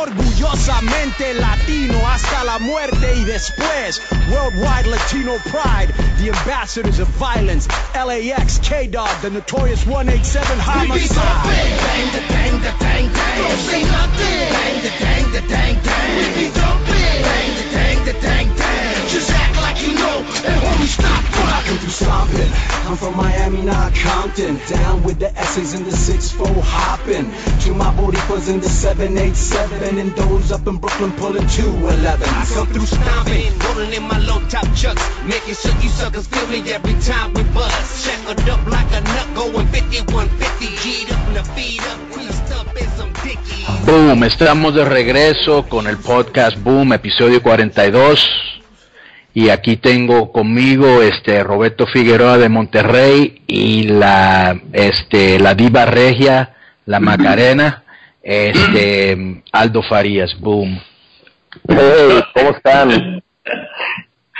Orgullosamente latino hasta la muerte y después. Worldwide Latino pride, the ambassadors of violence. LAX, K-Dog, the notorious 187 homicide. We be jumping, Bang the dang the dang dang. Don't say nothing. Bang the dang the dang dang. We be dumping. Bang the dang the dang. Just act like you know and homie stop Rockin' through stomping. I'm from Miami, not Compton. Down with the essays in the 6-4 hopping. To my boricuas in the 787. And those up in Brooklyn pulling 211. I come through stomping, rolling in my low top chucks, making sure you suckers feel me every time we buzz. Shackled up like a nut, going 5150, G'd up in the feet up, creased up in some dickies. Boom, estamos de regreso con el podcast Boom, episodio 42. Y aquí tengo conmigo este Roberto Figueroa de Monterrey y la este la diva regia, la Macarena, este Aldo Farías, boom. Hey, ¿cómo están?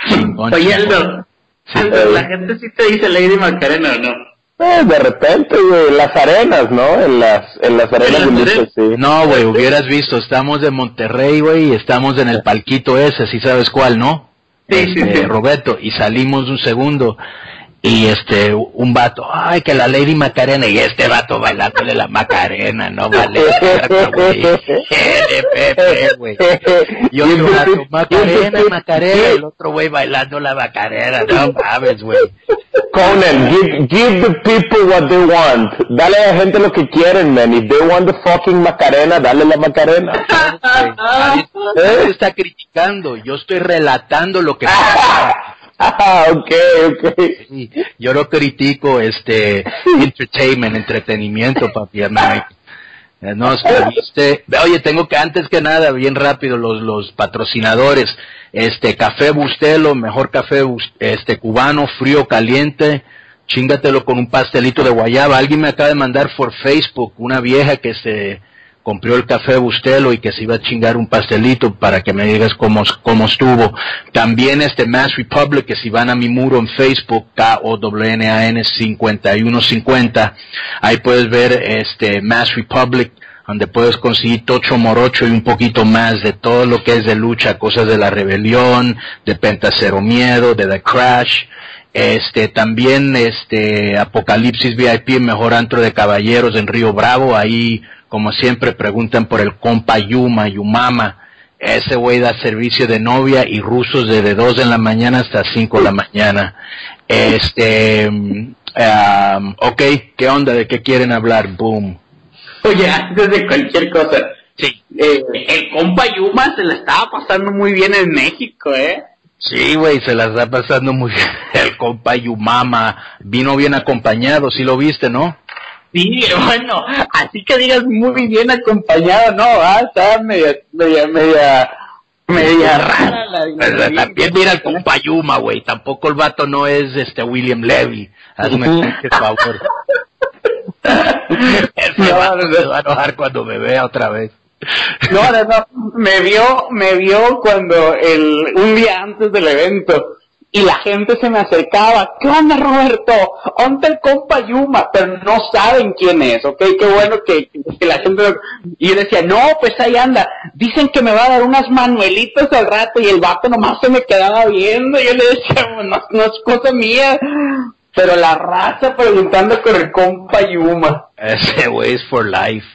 Chingón, Oye. Aldo, Aldo, la gente sí te dice Lady Macarena, ¿o no? Eh, de repente, güey, en las arenas, ¿no? En las, en las arenas las de lucha, arenas? sí. No, güey, hubieras visto, estamos de Monterrey, güey, y estamos en el palquito ese, si sabes cuál, ¿no? Sí, Este, sí. Roberto, y salimos un segundo, y este, un vato, ay, que la Lady Macarena, y este vato bailándole la Macarena, no vale, güey. Güey. Y otro vato, Macarena, Macarena, el otro güey bailando la Macarena, no mames, güey. Conan, give, give the people what they want. Dale a la gente lo que quieren, man. If they want the fucking Macarena, dale la Macarena. Güey, Nadie, está criticando, yo estoy relatando lo que Ah, ok, ok. Sí, yo no critico este entertainment, entretenimiento, papi. amigo. Eh, No, es que, viste, oye, tengo que antes que nada, bien rápido, los, los patrocinadores, este, café Bustelo, mejor café, este, cubano, frío, caliente, chingatelo con un pastelito de guayaba. Alguien me acaba de mandar por Facebook una vieja que se compró el café Bustelo y que se iba a chingar un pastelito para que me digas cómo, cómo estuvo. También este Mass Republic, que si van a mi muro en Facebook, K-O-W-N-A-N 5150, ahí puedes ver este Mass Republic, donde puedes conseguir tocho morocho y un poquito más de todo lo que es de lucha, cosas de la rebelión, de Pentacero Miedo, de The Crash, este, también, este, Apocalipsis VIP, mejor antro de caballeros en Río Bravo, ahí, como siempre, preguntan por el compa Yuma, Yumama, ese güey da servicio de novia y rusos desde 2 de la mañana hasta 5 de la mañana. Este, um, ok, ¿qué onda? ¿De qué quieren hablar? Boom. Oye, antes de cualquier cosa, Sí. eh, el compa Yuma se la estaba pasando muy bien en México, ¿eh? Sí, güey, se la está pasando muy bien. El compa Yumama vino bien acompañado, sí lo viste, ¿no? Sí, bueno, así que digas muy bien acompañado, ¿no? Ah, está media, media, media, media rara la También mira el compa Yuma, güey. Tampoco el vato no es este William Levy. Hazme el favor. Ese No, vato no. se va a enojar cuando me vea otra vez. No, no, no, me vio, me vio cuando el, un día antes del evento, y la gente se me acercaba, ¿qué onda Roberto? ¿Dónde el compa Yuma? Pero no saben quién es, ¿ok? Qué bueno que, que la gente... Y yo decía, no, pues ahí anda, dicen que me va a dar unas manuelitas al rato, y el vato nomás se me quedaba viendo, y yo le decía, no, no es cosa mía, pero la raza preguntando por el compa Yuma. Ese güey es for life.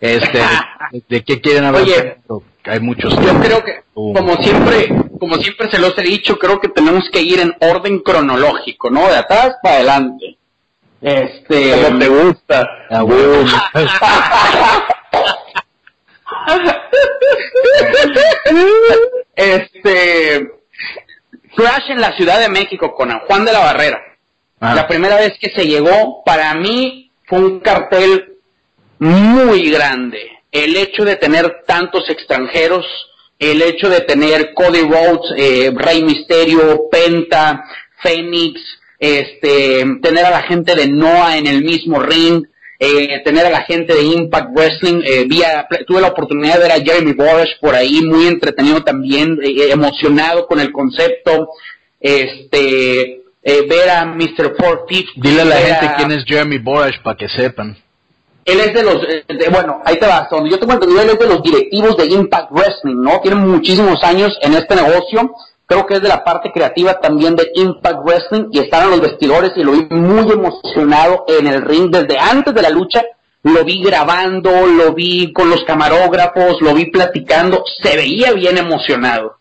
Este, ¿de qué quieren hablar? Oye. Hay muchos. Yo creo que. Como siempre, como siempre se los he dicho, creo que tenemos que ir en orden cronológico, ¿no? De atrás para adelante. Este. Como te gusta. Ah, güey. este. Crash en la Ciudad de México con Juan de la Barrera. Ah. La primera vez que se llegó, para mí, fue un cartel muy grande. El hecho de tener tantos extranjeros, el hecho de tener Cody Rhodes, eh, Rey Misterio, Penta, Phoenix, este, tener a la gente de Noah en el mismo ring, eh, tener a la gente de Impact Wrestling, eh, vía, tuve la oportunidad de ver a Jeremy Borash por ahí, muy entretenido también, eh, emocionado con el concepto, este, eh, ver a Mr. Four Teeth, Dile a la gente a- quién es Jeremy Borash para que sepan. Él es de los, eh, bueno, ahí te vas, donde yo tengo entendido, él es de los directivos de Impact Wrestling, ¿no? Tiene muchísimos años en este negocio, creo que es de la parte creativa también de Impact Wrestling, y están en los vestidores y lo vi muy emocionado en el ring desde antes de la lucha, lo vi grabando, lo vi con los camarógrafos, lo vi platicando, se veía bien emocionado.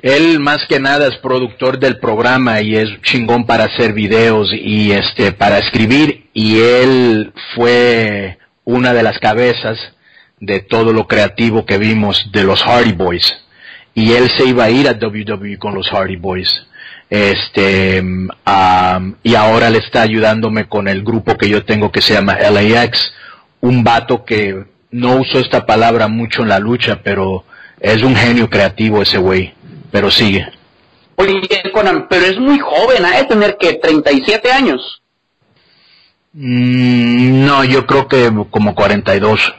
Él más que nada es productor del programa y es chingón para hacer videos y este para escribir y él fue una de las cabezas de todo lo creativo que vimos de los Hardy Boys. Y él se iba a ir a WWE con los Hardy Boys. Este am, y ahora le está ayudándome con el grupo que yo tengo que se llama LAX un vato que no uso esta palabra mucho en la lucha pero es un genio creativo ese güey. Pero sigue. Oye, Conan, pero es muy joven, ha de tener que 37 años. Mm, no yo creo que como 42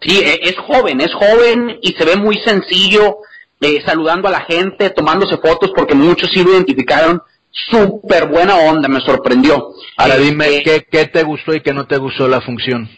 Sí, e- es joven, es joven y se ve muy sencillo, eh, saludando a la gente, tomándose fotos, porque muchos sí lo identificaron. Súper buena onda, me sorprendió. ahora Eh, dime eh, ¿qué, qué te gustó y qué no te gustó la función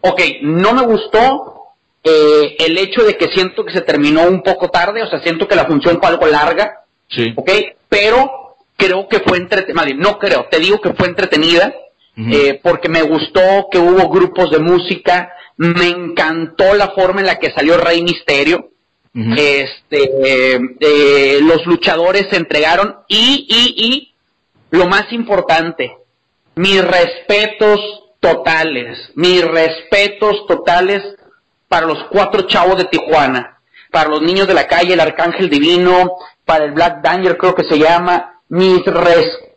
Ok, no me gustó eh, el hecho de que siento que se terminó un poco tarde, o sea, siento que la función fue algo larga, sí ok, pero creo que fue entretenida, no creo, te digo que fue entretenida, Eh, porque me gustó que hubo grupos de música, me encantó la forma en la que salió Rey Misterio, este, eh, eh, los luchadores se entregaron y, y, y, lo más importante, mis respetos totales, mis respetos totales para los cuatro chavos de Tijuana, para los niños de la calle, el Arcángel Divino, para el Black Danger creo que se llama, mis respetos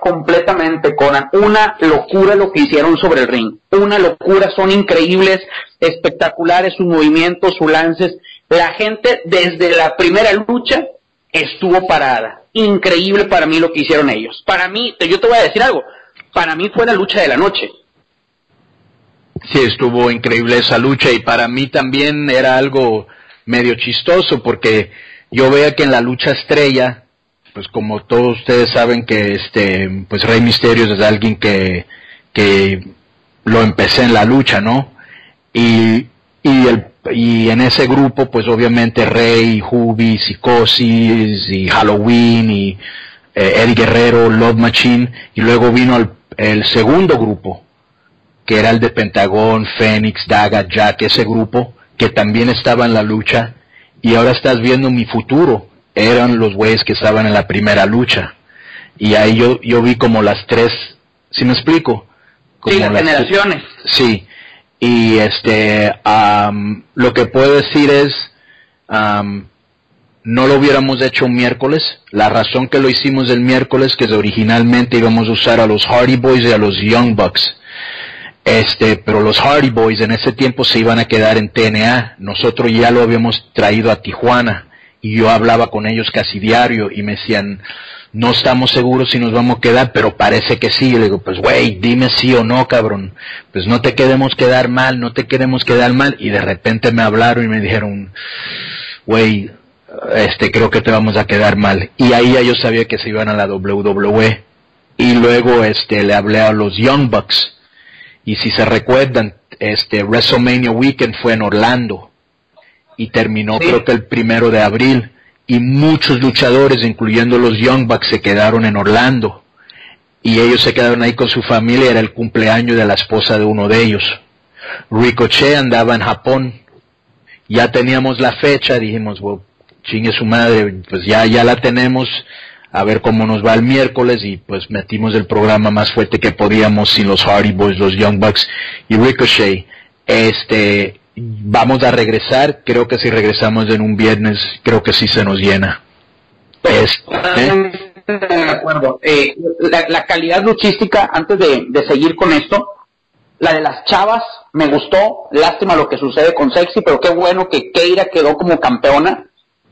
completamente, Conan. Una locura lo que hicieron sobre el ring. Una locura, son increíbles, espectaculares sus movimientos, sus lances. La gente desde la primera lucha estuvo parada. Increíble para mí lo que hicieron ellos. Para mí, yo te voy a decir algo, para mí fue la lucha de la noche. Sí, estuvo increíble esa lucha y para mí también era algo medio chistoso porque yo veía que en la lucha estrella, pues como todos ustedes saben que este, pues Rey Misterio es alguien que, que lo empecé en la lucha, ¿no? Y, y, el, y en ese grupo, pues obviamente Rey, Hubi, Psicosis y Halloween y eh, Guerrero, Love Machine, y luego vino el, el segundo grupo, que era el de Pentagón, Fénix, Daga, Jack, ese grupo, que también estaba en la lucha, y ahora estás viendo mi futuro, eran los güeyes que estaban en la primera lucha. Y ahí yo, yo vi como las tres, ¿sí me explico? Como Sí, las generaciones. Sí, y este, am, lo que puedo decir es, am, no lo hubiéramos hecho un miércoles. La razón que lo hicimos el miércoles, que originalmente íbamos a usar a los Hardy Boys y a los Young Bucks. Este, pero los Hardy Boys en ese tiempo se iban a quedar en TNA. Nosotros ya lo habíamos traído a Tijuana y yo hablaba con ellos casi diario y me decían, no estamos seguros si nos vamos a quedar, pero parece que sí. Y le digo, pues güey, dime sí o no, cabrón. Pues no te queremos quedar mal, no te queremos quedar mal. Y de repente me hablaron y me dijeron, güey, este, creo que te vamos a quedar mal. Y ahí ya yo sabía que se iban a la WWE. Y luego, este, le hablé a los Young Bucks. Y si se recuerdan, este, WrestleMania Weekend fue en Orlando. Y terminó Sí. creo que el primero de abril. Y muchos luchadores, incluyendo los Young Bucks, se quedaron en Orlando. Y ellos se quedaron ahí con su familia, era el cumpleaños de la esposa de uno de ellos. Ricochet andaba en Japón. Ya teníamos la fecha, dijimos, "Bueno, chingue su madre, pues ya, ya la tenemos, a ver cómo nos va el miércoles y pues metimos el programa más fuerte que podíamos sin los Hardy Boys, los Young Bucks y Ricochet. Este, vamos a regresar, creo que si regresamos en un viernes, creo que sí se nos llena. Es- ¿eh? De acuerdo. Eh, la, la calidad luchística, antes de, de seguir con esto, la de las chavas me gustó. Lástima lo que sucede con Sexy, pero qué bueno que Keira quedó como campeona.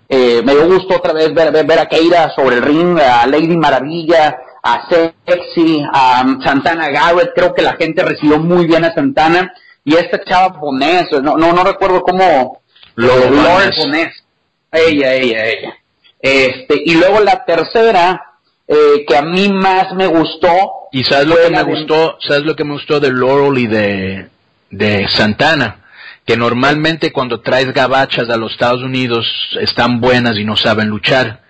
Eh, me dio gusto otra vez ver, ver, ver a Keira sobre el ring, a Lady Maravilla, a Sexy, a Santana Garrett. Creo que la gente recibió muy bien a Santana. Y esta chava Bonés, no, no, no recuerdo cómo. Bonés. Bonés. Ella, ella, ella. Este, y luego la tercera, eh, que a mí más me gustó. Y sabes lo que me de- gustó, sabes lo que me gustó de Laurel y de de Santana, que normalmente cuando traes gabachas a los Estados Unidos están buenas y no saben luchar,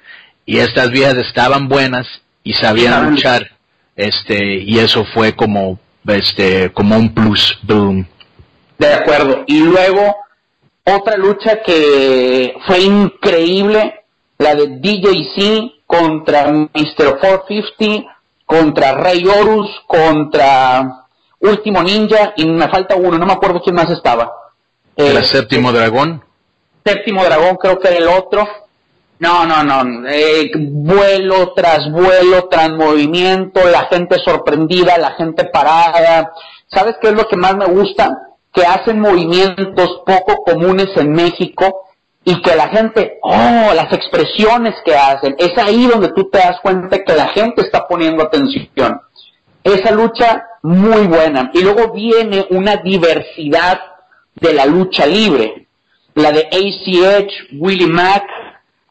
y estas viejas estaban buenas y sabían luchar, este, y eso fue como, este, como un plus, boom. De acuerdo. Y luego, otra lucha que fue increíble, la de DJC contra Mr. 450, contra Rey Horus, contra Último Ninja, y me falta uno, no me acuerdo quién más estaba. Eh, El séptimo dragón, Séptimo Dragón creo que era el otro. No, no, no. eh, vuelo tras vuelo, tras movimiento, la gente sorprendida, la gente parada. ¿Sabes qué es lo que más me gusta? Que hacen movimientos poco comunes en México y que la gente, oh, las expresiones que hacen. Es ahí donde tú te das cuenta que la gente está poniendo atención. Esa lucha muy buena. Y luego viene una diversidad de la lucha libre la de ACH, Willie Mack,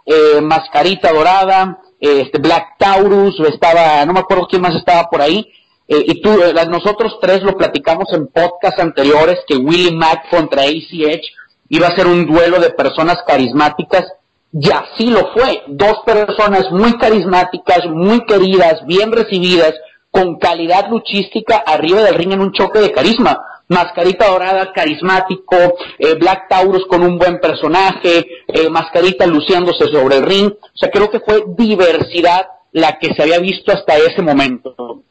eh, Mascarita Dorada, este Black Taurus, estaba, no me acuerdo quién más estaba por ahí, eh, y tú, eh, nosotros tres lo platicamos en podcasts anteriores, que Willie Mack contra ACH iba a ser un duelo de personas carismáticas, y así lo fue, dos personas muy carismáticas, muy queridas, bien recibidas, con calidad luchística arriba del ring en un choque de carisma. Mascarita Dorada, carismático, eh, Black Taurus con un buen personaje, eh, Mascarita luciéndose sobre el ring. O sea, creo que fue diversidad la que se había visto hasta ese momento.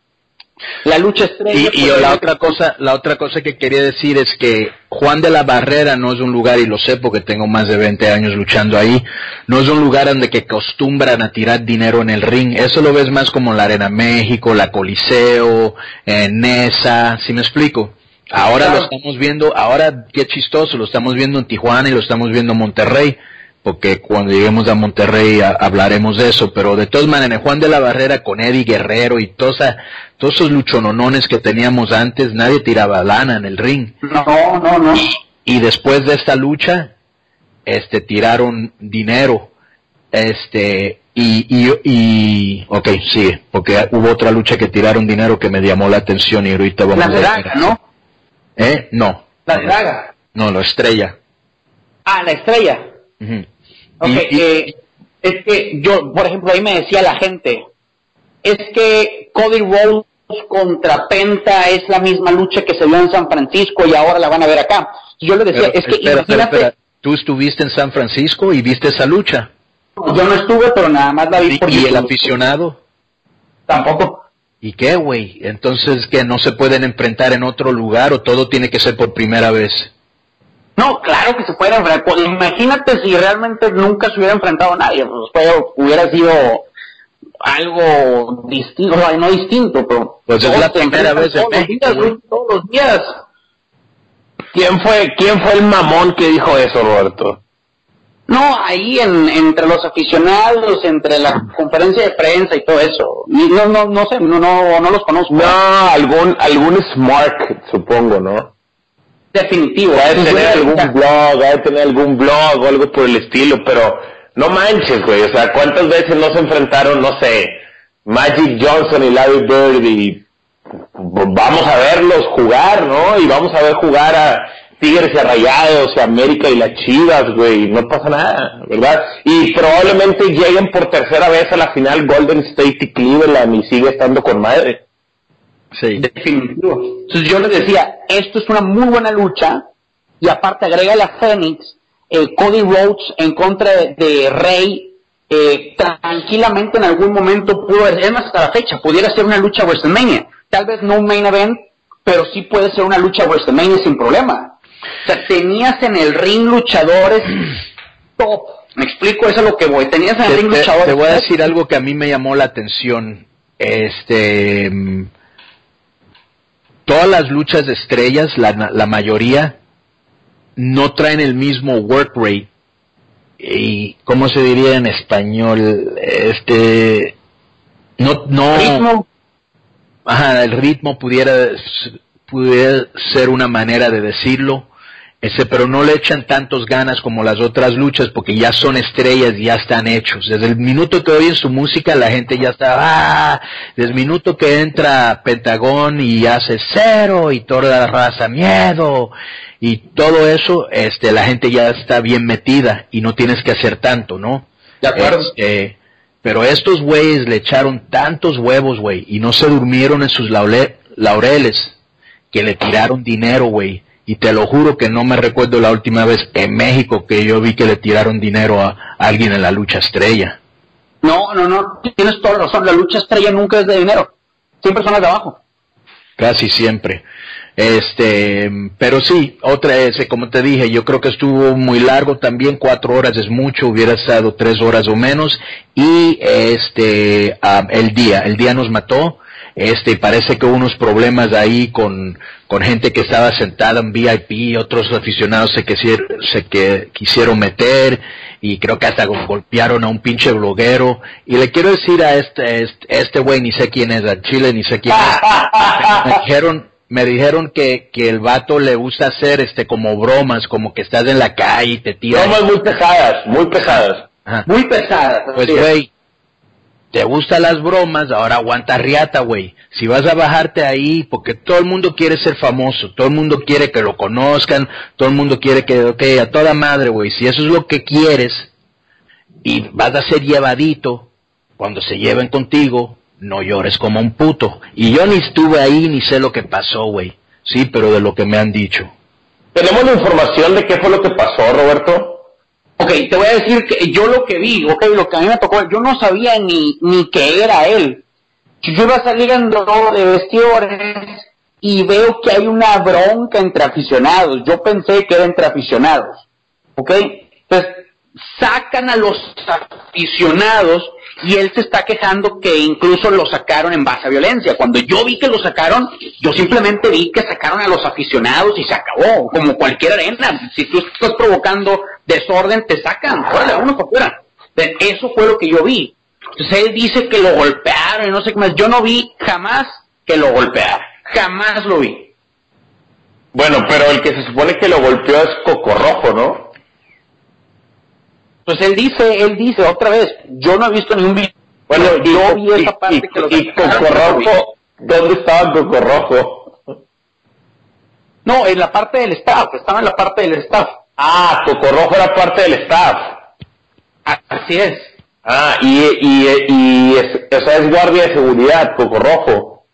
La lucha estrella. Y, y la otra cosa, la otra cosa que quería decir es que Juan de la Barrera no es un lugar, y lo sé porque tengo más de 20 años luchando ahí, no es un lugar donde que acostumbran a tirar dinero en el ring. Eso lo ves más como la Arena México, la Coliseo, eh, Nesa, ¿sí me explico? Ahora Claro. lo estamos viendo, ahora qué chistoso, lo estamos viendo en Tijuana y lo estamos viendo en Monterrey, porque cuando lleguemos a Monterrey a- hablaremos de eso, pero de todas maneras, Juan de la Barrera con Eddie Guerrero y toda esa- todos esos luchononones que teníamos antes, nadie tiraba lana en el ring. No, no, no. Y después de esta lucha, este, tiraron dinero, este, y, y, y, ok, sigue, porque hubo otra lucha que tiraron dinero que me llamó la atención y ahorita vamos La a de ver. Daga, ¿no? ¿Eh? No. La de Daga. No, la estrella. Ah, la estrella. Ujú. Ok, Y- eh, es que yo, por ejemplo, ahí me decía la gente, es que Cody Rhodes contra Penta es la misma lucha que se vio en San Francisco y ahora la van a ver acá. Yo le decía, Pero, es que espera, imagínate, espera. Tú estuviste en San Francisco y viste esa lucha. yo no estuve, pero nada más la vi ¿Y, por y el aficionado? Tampoco. ¿Y qué, güey? Entonces, ¿que no se pueden enfrentar en otro lugar o todo tiene que ser por primera vez? No, claro que se puede enfrentar. Imagínate si realmente nunca se hubiera enfrentado a nadie. Pues, fue- hubiera sido algo distinto, o sea, no distinto, pero... Pues es la primera vez en todos los México, días, güey. güey, Todos los días. ¿Quién fue, ¿Quién fue el mamón que dijo eso, Roberto? No, ahí en, entre los aficionados, entre la conferencia de prensa y todo eso. No, no, no sé, no, no, no los conozco. No, algún, algún smart, supongo, ¿no? Definitivo. Va a Pues, tener algún blog, va a tener algún blog o algo por el estilo, pero no manches, güey. O sea, ¿cuántas veces no se enfrentaron, no sé, Magic Johnson y Larry Bird y vamos a verlos jugar, ¿no? Y vamos a ver jugar a Tigres y a Rayados y a América y las Chivas, güey. No pasa nada, ¿verdad? Y probablemente lleguen por tercera vez a la final Golden State y Cleveland y sigue estando con madre. Sí. Definitivo. Entonces yo les decía, esto es una muy buena lucha y aparte agrega la Phoenix, eh, Cody Rhodes en contra de, de Rey, eh, tranquilamente en algún momento pudo, es más hasta la fecha, pudiera ser una lucha WrestleMania. Tal vez no un main event, pero sí puede ser una lucha WrestleMania sin problema. O sea, tenías en el ring luchadores top. Me explico, eso es lo que voy. Tenías en el Te, ring te- luchadores te voy a decir algo que a mí me llamó la atención. Este, todas las luchas de estrellas, la, la mayoría, no traen el mismo work rate. Y, ¿cómo se diría en español? Este, no, no, ritmo. Ajá, el ritmo pudiera, pudiera ser una manera de decirlo. Ese, pero no le echan tantos ganas como las otras luchas porque ya son estrellas y ya están hechos. Desde el minuto que oyen su música la gente ya está, ah, desde el minuto que entra Pentagón y hace cero y toda la raza miedo y todo eso, este, la gente ya está bien metida y no tienes que hacer tanto, ¿no? De acuerdo. Este, pero estos güeyes le echaron tantos huevos, güey, y no se durmieron en sus laure- laureles que le tiraron dinero, güey. Y te lo juro que no me recuerdo la última vez en México que yo vi que le tiraron dinero a, alguien en la lucha estrella. No, no, no, tienes toda la razón. La lucha estrella nunca es de dinero. Siempre son las de abajo. Casi siempre. Este, pero sí, otra es, como te dije, yo creo que estuvo muy largo también, cuatro horas es mucho, hubiera estado tres horas o menos, y este, ah, el día, el día nos mató, este, parece que hubo unos problemas ahí con, con gente que estaba sentada en VIP, otros aficionados se quisieron, se que, quisieron meter, y creo que hasta golpearon a un pinche bloguero, y le quiero decir a este, este, este güey, ni sé quién es, a Chile, ni sé quién es, me dijeron, me dijeron que, que el vato le gusta hacer este como bromas, como que estás en la calle y te tiran. Bromas muy pesadas, muy pesadas. Ajá. Muy pesadas. Pues güey, te gustan las bromas, ahora aguanta riata, güey. Si vas a bajarte ahí, porque todo el mundo quiere ser famoso, todo el mundo quiere que lo conozcan, todo el mundo quiere que, ok, a toda madre, güey, si eso es lo que quieres y vas a ser llevadito, cuando se lleven contigo, no llores como un puto. Y yo ni estuve ahí ni sé lo que pasó, güey. Sí, pero de lo que me han dicho. ¿Tenemos la información de qué fue lo que pasó, Roberto? Ok, te voy a decir que yo lo que vi, ok, lo que a mí me tocó, yo no sabía ni, ni que era él. Yo iba saliendo de vestidores y veo que hay una bronca entre aficionados. Yo pensé que era entre aficionados. ¿Ok? Sacan a los aficionados y él se está quejando que incluso lo sacaron en base a violencia. Cuando yo vi que lo sacaron, yo simplemente vi que sacaron a los aficionados y se acabó, como cualquier arena. Si tú estás provocando desorden, te sacan, uno por fuera. Eso fue lo que yo vi. Entonces él dice que lo golpearon y no sé qué más. Yo no vi jamás que lo golpearon. Jamás lo vi. Bueno, pero el que se supone que lo golpeó es Cocorrojo, ¿no? Pues él dice, él dice otra vez, yo no he visto ningún video. Bueno, yo vi esa parte y- que lo y Cocorrojo, ¿dónde estaba Cocorrojo? No, en la parte del staff, estaba en la parte del staff. Ah, Cocorrojo era parte del staff. Así es. Ah, y, y, y es, o sea, es guardia de seguridad, Cocorrojo.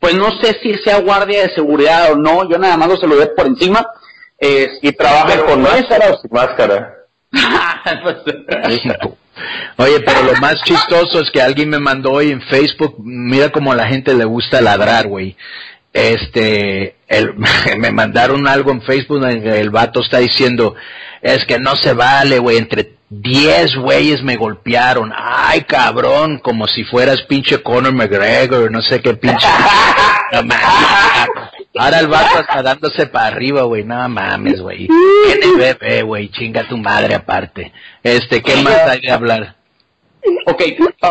Pues no sé si sea guardia de seguridad o no, yo nada más lo se lo veo por encima. Es- ¿Y trabaja con máscara o sin máscara? Oye, pero lo más chistoso es que alguien me mandó hoy en Facebook, mira cómo a la gente le gusta ladrar, güey. Este, el, me mandaron algo en Facebook, el vato está diciendo, es que no se vale, güey, entre 10 güeyes me golpearon. Ay, cabrón, como si fueras pinche Conor McGregor, no sé qué pinche. No. Ahora el vato está dándose para arriba, güey, no mames, güey. Tiene bebé, güey, chinga tu madre aparte. Este, ¿qué más hay de hablar? ok,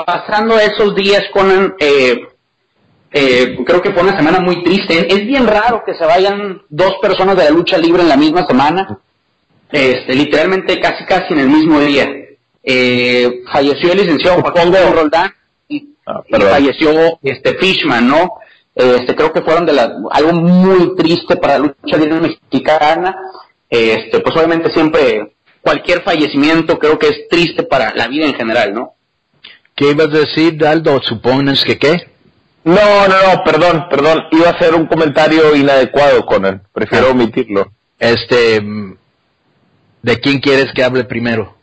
pasando esos días con, eh, eh, creo que fue una semana muy triste. Es bien raro que se vayan dos personas de la lucha libre en la misma semana. Este, literalmente casi casi en el mismo día. Eh, falleció el licenciado Joaquín Roldán y, Ah, y falleció este Fishman, ¿no? Este, creo que fueron de la, algo muy triste para la lucha libre mexicana. Este, pues obviamente siempre cualquier fallecimiento creo que es triste para la vida en general, ¿no? ¿Qué ibas a decir, Daldo? ¿Supones que qué? No, no, no, perdón, perdón. Iba a hacer un comentario inadecuado, Conan. Prefiero Ah. omitirlo. Este, ¿de quién quieres que hable primero?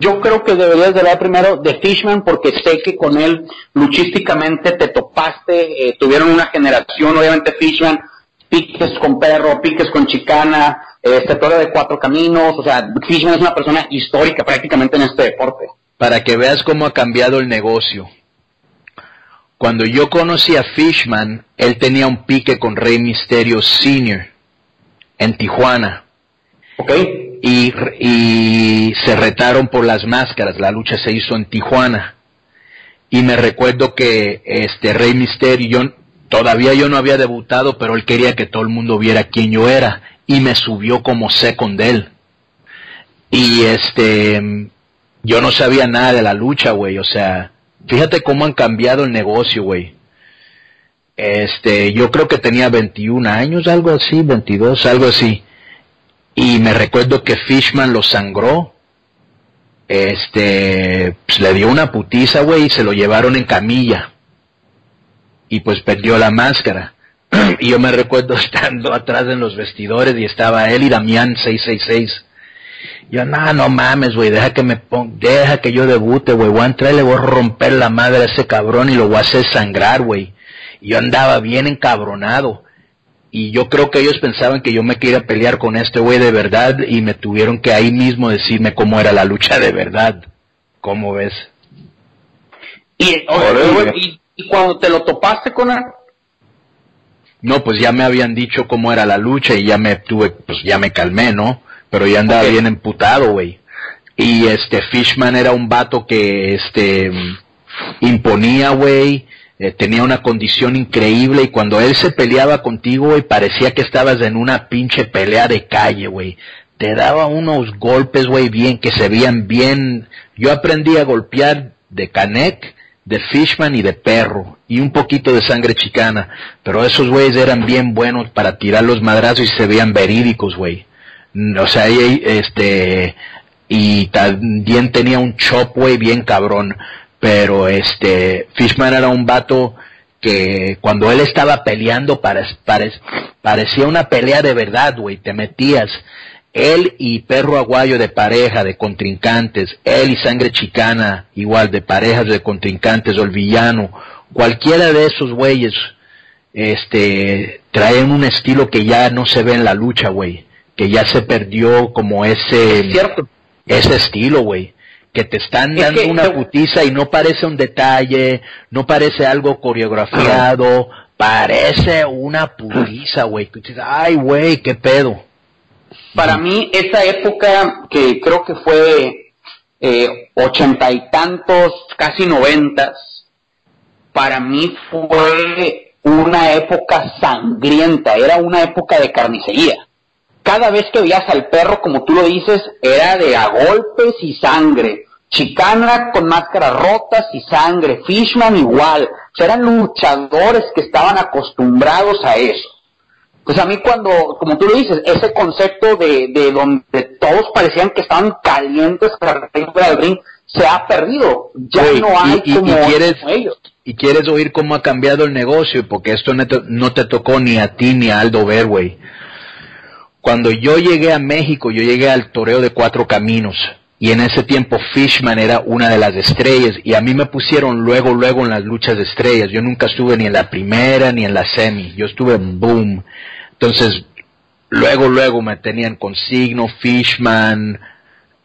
Yo creo que deberías de hablar primero de Fishman porque sé que con él luchísticamente te topaste, eh, tuvieron una generación, obviamente Fishman, piques con perro, piques con chicana, torre de cuatro caminos, o sea, Fishman es una persona histórica prácticamente en este deporte. Para que veas cómo ha cambiado el negocio. Cuando yo conocí a Fishman, él tenía un pique con Rey Misterio Sr. en Tijuana. ¿Ok? Y, y se retaron por las máscaras. La lucha se hizo en Tijuana. Y me recuerdo que este Rey Misterio, yo, todavía yo no había debutado, pero él quería que todo el mundo viera quién yo era. y me subió como second él. Y este, yo no sabía nada de la lucha, güey, o sea, fíjate cómo han cambiado el negocio, güey. Este, yo creo que tenía 21 años, algo así, 22, algo así. Y me recuerdo que Fishman lo sangró. Este, pues le dio una putiza, güey, y se lo llevaron en camilla. Y pues perdió la máscara. y yo me recuerdo estando atrás en los vestidores y estaba él y Damián 666. Yo, no, no mames, güey, deja que me ponga, deja que yo debute, güey, voy a entrar y le voy a romper la madre a ese cabrón y lo voy a hacer sangrar, güey. Yo andaba bien encabronado. Y yo creo que ellos pensaban que yo me quería pelear con este güey de verdad y me tuvieron que ahí mismo decirme cómo era la lucha de verdad. ¿Cómo ves? Y, y, cuando te lo topaste con él, no, pues ya me habían dicho cómo era la lucha y ya me tuve, pues ya me calmé, ¿no? Pero ya andaba bien emputado, güey. Y este Fishman era un vato que, este, imponía, güey, eh, tenía una condición increíble y cuando él se peleaba contigo, güey, parecía que estabas en una pinche pelea de calle, güey. Te daba unos golpes, güey, bien, que se veían bien. Yo aprendí a golpear de Canek de Fishman y de Perro, y un poquito de sangre chicana, pero esos güeyes eran bien buenos para tirar los madrazos y se veían verídicos, güey. O sea, este, y también tenía un chop, güey, bien cabrón, pero este, Fishman era un vato que cuando él estaba peleando parecía una pelea de verdad, güey, te metías, él y Perro Aguayo de pareja, de contrincantes, él y Sangre Chicana, igual de parejas de contrincantes, o el villano, cualquiera de esos güeyes, este, traen un estilo que ya no se ve en la lucha, güey, que ya se perdió como ese, ese estilo, güey, que te están dando una putiza y no parece un detalle, no parece algo coreografiado, parece una putiza, güey, ay, güey, qué pedo. Para mí, esa época que creo que fue eh, ochenta y tantos, casi noventas, para mí fue una época sangrienta, era una época de carnicería. Cada vez que veías al perro, como tú lo dices, era de a golpes y sangre. Chicana con máscaras rotas y sangre. Fishman igual. eran luchadores que estaban acostumbrados a eso. Pues a mí cuando, como tú lo dices, ese concepto de, de donde todos parecían que estaban calientes para el ring, se ha perdido. Ya no hay y, como, quieres, ellos. Y quieres oír cómo ha cambiado el negocio, porque esto no te, no te tocó ni a ti ni a Aldo güey. Cuando yo llegué a México, yo llegué al Toreo de Cuatro Caminos. Y en ese tiempo Fishman era una de las estrellas y a mí me pusieron luego, luego en las luchas de estrellas. Yo nunca estuve ni en la primera ni en la semi. Yo estuve en boom. Entonces, luego, luego me tenían consigno, Fishman,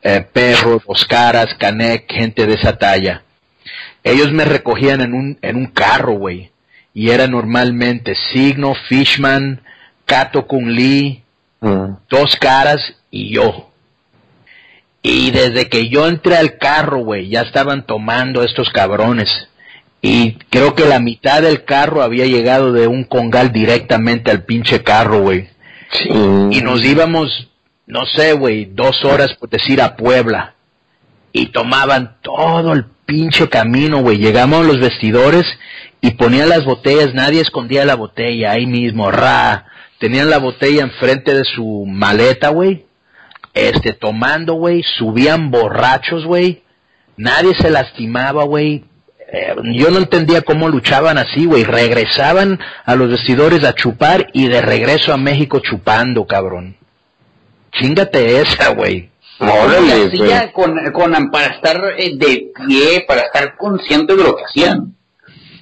eh, Perro, Dos Caras, Canek, gente de esa talla. Ellos me recogían en un, en un carro, güey. Y era normalmente Signo, Fishman, Kato Kung Lee, mm. Dos Caras y yo. Y desde que yo entré al carro, güey, ya estaban tomando estos cabrones. Y creo que la mitad del carro había llegado de un congal directamente al pinche carro, güey. Y nos íbamos, no sé, güey, dos horas por decir a Puebla. Y tomaban todo el pinche camino, güey. Llegamos a los vestidores y ponían las botellas, nadie escondía la botella ahí mismo, ra. Tenían la botella enfrente de su maleta, güey. Este, tomando, güey, subían borrachos, güey, nadie se lastimaba, güey, eh, yo no entendía cómo luchaban así, güey, regresaban a los vestidores a chupar y de regreso a México chupando, cabrón. Chingate esa, güey. Órale, con, con, para estar eh, de pie, para estar consciente de lo que hacían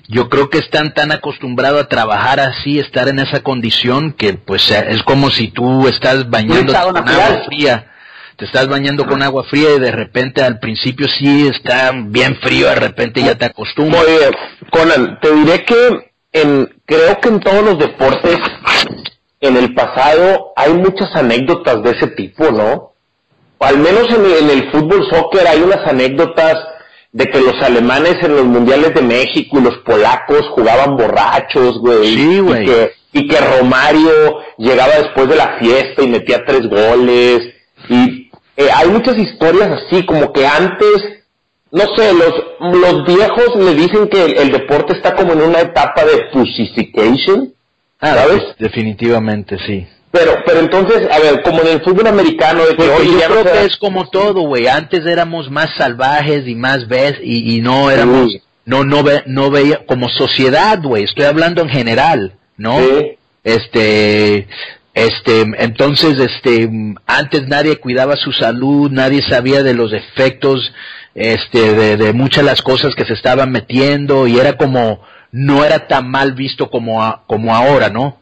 yo creo que están tan acostumbrados a trabajar así, estar en esa condición, que pues es como si tú estás bañando con agua fría. Te estás bañando con agua fría y de repente al principio sí está bien frío, de repente ya te acostumbras. Oye, Conan, te diré que en, creo que en todos los deportes, en el pasado, hay muchas anécdotas de ese tipo, ¿no? Al menos en, en el fútbol soccer hay unas anécdotas de que los alemanes en los mundiales de México y los polacos jugaban borrachos, güey. Sí, güey. y que Romario llegaba después de la fiesta y metía tres goles y eh, hay muchas historias así como que antes no sé los los viejos le dicen que el, deporte está como en una etapa de pussification ah, ¿sabes? Pues, definitivamente sí pero, pero entonces, a ver, como en el fútbol americano, de que, yo creo que es como todo, güey. Antes éramos más salvajes y más ves y, y no éramos, no, no ve, no veía como sociedad, güey. Estoy hablando en general, ¿no? Este, este, entonces, este, antes nadie cuidaba su salud, nadie sabía de los efectos, este, de, de muchas de las cosas que se estaban metiendo y era como, no era tan mal visto como, como ahora, ¿no?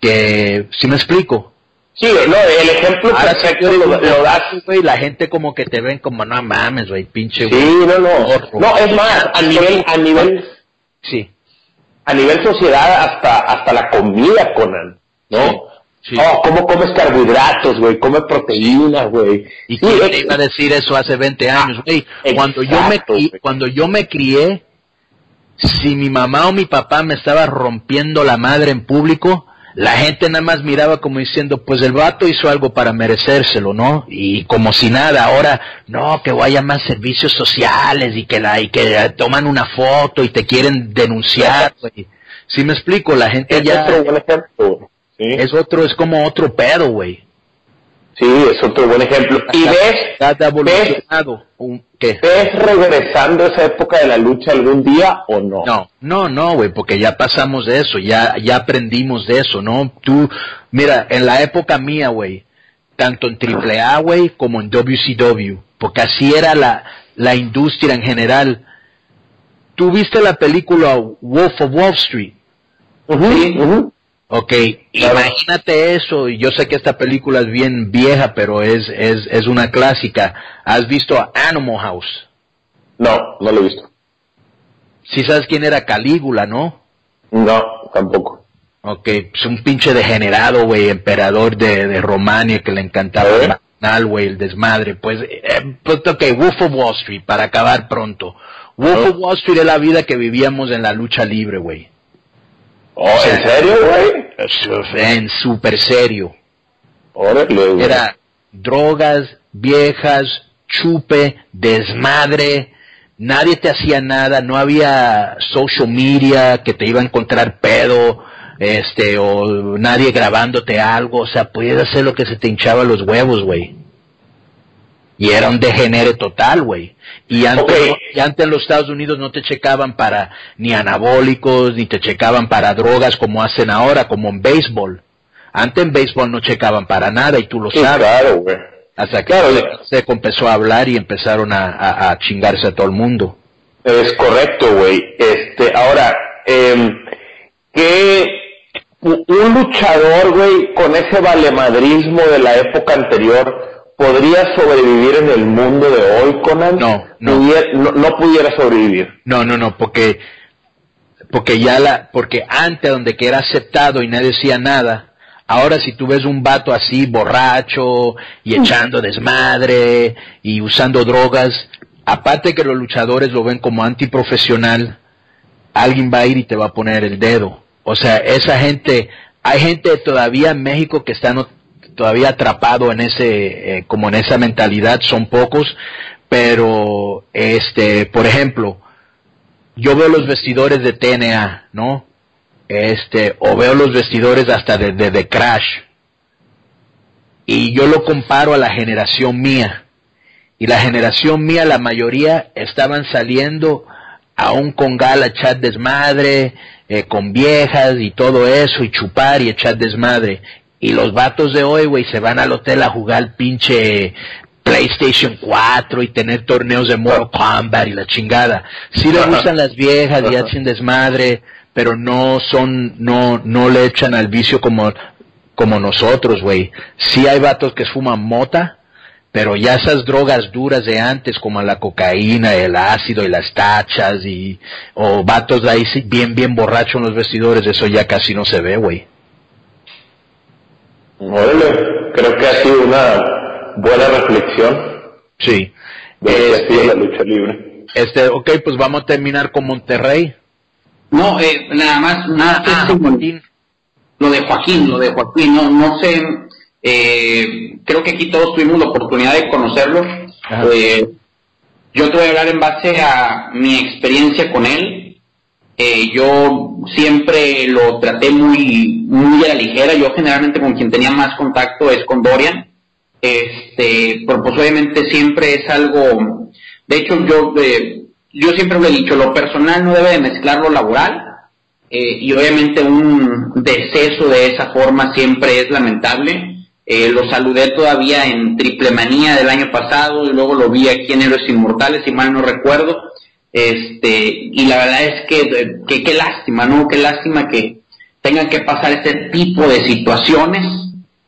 Que, si me explico? Sí, no, el ejemplo perfecto lo, lo das. Güey, la gente como que te ven como, no mames, güey, pinche. Sí, no, no. No, es más, a nivel, a nivel, sí. A nivel sociedad, hasta, hasta la comida, Conan, ¿no? Sí. Oh, ¿cómo comes carbohidratos, güey? Come proteínas, güey. ¿Y sí, quién te iba a decir eso hace 20 años, güey? Cuando yo me, cuando yo me crié, si mi mamá o mi papá me estaba rompiendo la madre en público, la gente nada más miraba como diciendo, pues el vato hizo algo para merecérselo, ¿no? Y como si nada, ahora, no, que vaya más servicios sociales y que la, y que toman una foto y te quieren denunciar. Si me explico, la gente ya... Es otro, es como otro pedo, güey. Sí, es otro buen ejemplo. Y ves, ves, ¿qué? ¿ves regresando esa época de la lucha algún día o no? No, no, no, güey, porque ya pasamos de eso, ya, ya aprendimos de eso, ¿no? Tú, mira, en la época mía, güey, tanto en AAA, güey, como en WCW, porque así era la, la industria en general. ¿Tú viste la película Wolf of Wall Street? ¿Sí? Ok, imagínate eso, y yo sé que esta película es bien vieja, pero es, es, es una clásica. ¿Has visto Animal House? No, no lo he visto. Sí sabes quién era Calígula, ¿no? No, tampoco. Ok, es un pinche degenerado, güey, emperador de, de Romania que le encantaba ¿Eh? el güey, el desmadre. Pues, eh, pues, ok, Wolf of Wall Street, para acabar pronto. Wolf ¿Eh? of Wall Street es la vida que vivíamos en la lucha libre, güey. Oh, ¿en serio, güey? En súper serio. Órale, Era drogas, viejas, chupe, desmadre, nadie te hacía nada, no había social media que te iba a encontrar pedo, este, o nadie grabándote algo, o sea, podías hacer lo que se te hinchaba los huevos, güey. Y era un degenere total, güey. Y antes, y antes en los Estados Unidos no te checaban para ni anabólicos, ni te checaban para drogas como hacen ahora, como en béisbol. Antes en béisbol no checaban para nada y tú lo sabes. Claro, güey. Hasta que se, empezó a hablar y empezaron a, chingarse a todo el mundo. Es correcto, güey. Este, ahora, eh, que un luchador, güey, con ese valemadrismo de la época anterior, podría sobrevivir en el mundo de hoy, Conan? No, no. no, pudiera sobrevivir. No, no, no, porque, porque ya la, porque antes donde que era aceptado y nadie decía nada, ahora si tú ves un vato así borracho y echando desmadre y usando drogas, aparte que los luchadores lo ven como antiprofesional, alguien va a ir y te va a poner el dedo. O sea, esa gente, hay gente todavía en México que está todavía atrapado en ese, eh, como en esa mentalidad, son pocos, pero, este, por ejemplo, yo veo los vestidores de TNA, ¿no? Este, o veo los vestidores hasta de, de, Crash, y yo lo comparo a la generación mía, y la generación mía, la mayoría estaban saliendo aún con gala echar desmadre, eh, con viejas y todo eso, y chupar y echar desmadre. Y los vatos de hoy, güey, se van al hotel a jugar pinche PlayStation 4 y tener torneos de Mortal Kombat y la chingada. Sí le gustan las viejas y hacen desmadre, pero no son, no, no le echan al vicio como, como nosotros, güey. Sí hay vatos que fuman mota, pero ya esas drogas duras de antes, como la cocaína, el ácido y las tachas y, o vatos de ahí bien, bien borrachos en los vestidores, eso ya casi no se ve, güey. Órale, creo que ha sido una buena reflexión. Sí. De este, la lucha libre. Este, ok, pues vamos a terminar con Monterrey. No, eh, nada más, nada, ah, lo de Joaquín, lo de Joaquín, no, no sé, eh, creo que aquí todos tuvimos la oportunidad de conocerlo. Eh, yo te voy a hablar en base a mi experiencia con él. Eh, yo siempre lo traté muy, muy a la ligera. Yo generalmente con quien tenía más contacto es con Dorian. Este, pero pues obviamente siempre es algo, de hecho yo, yo siempre lo he dicho, lo personal no debe de mezclar lo laboral. y obviamente un deceso de esa forma siempre es lamentable eh, lo saludé todavía en Triple Manía del año pasado y luego lo vi aquí en Héroes Inmortales, si mal no recuerdo. Este, y la verdad es que, qué lástima, ¿no? Qué lástima que tengan que pasar este tipo de situaciones.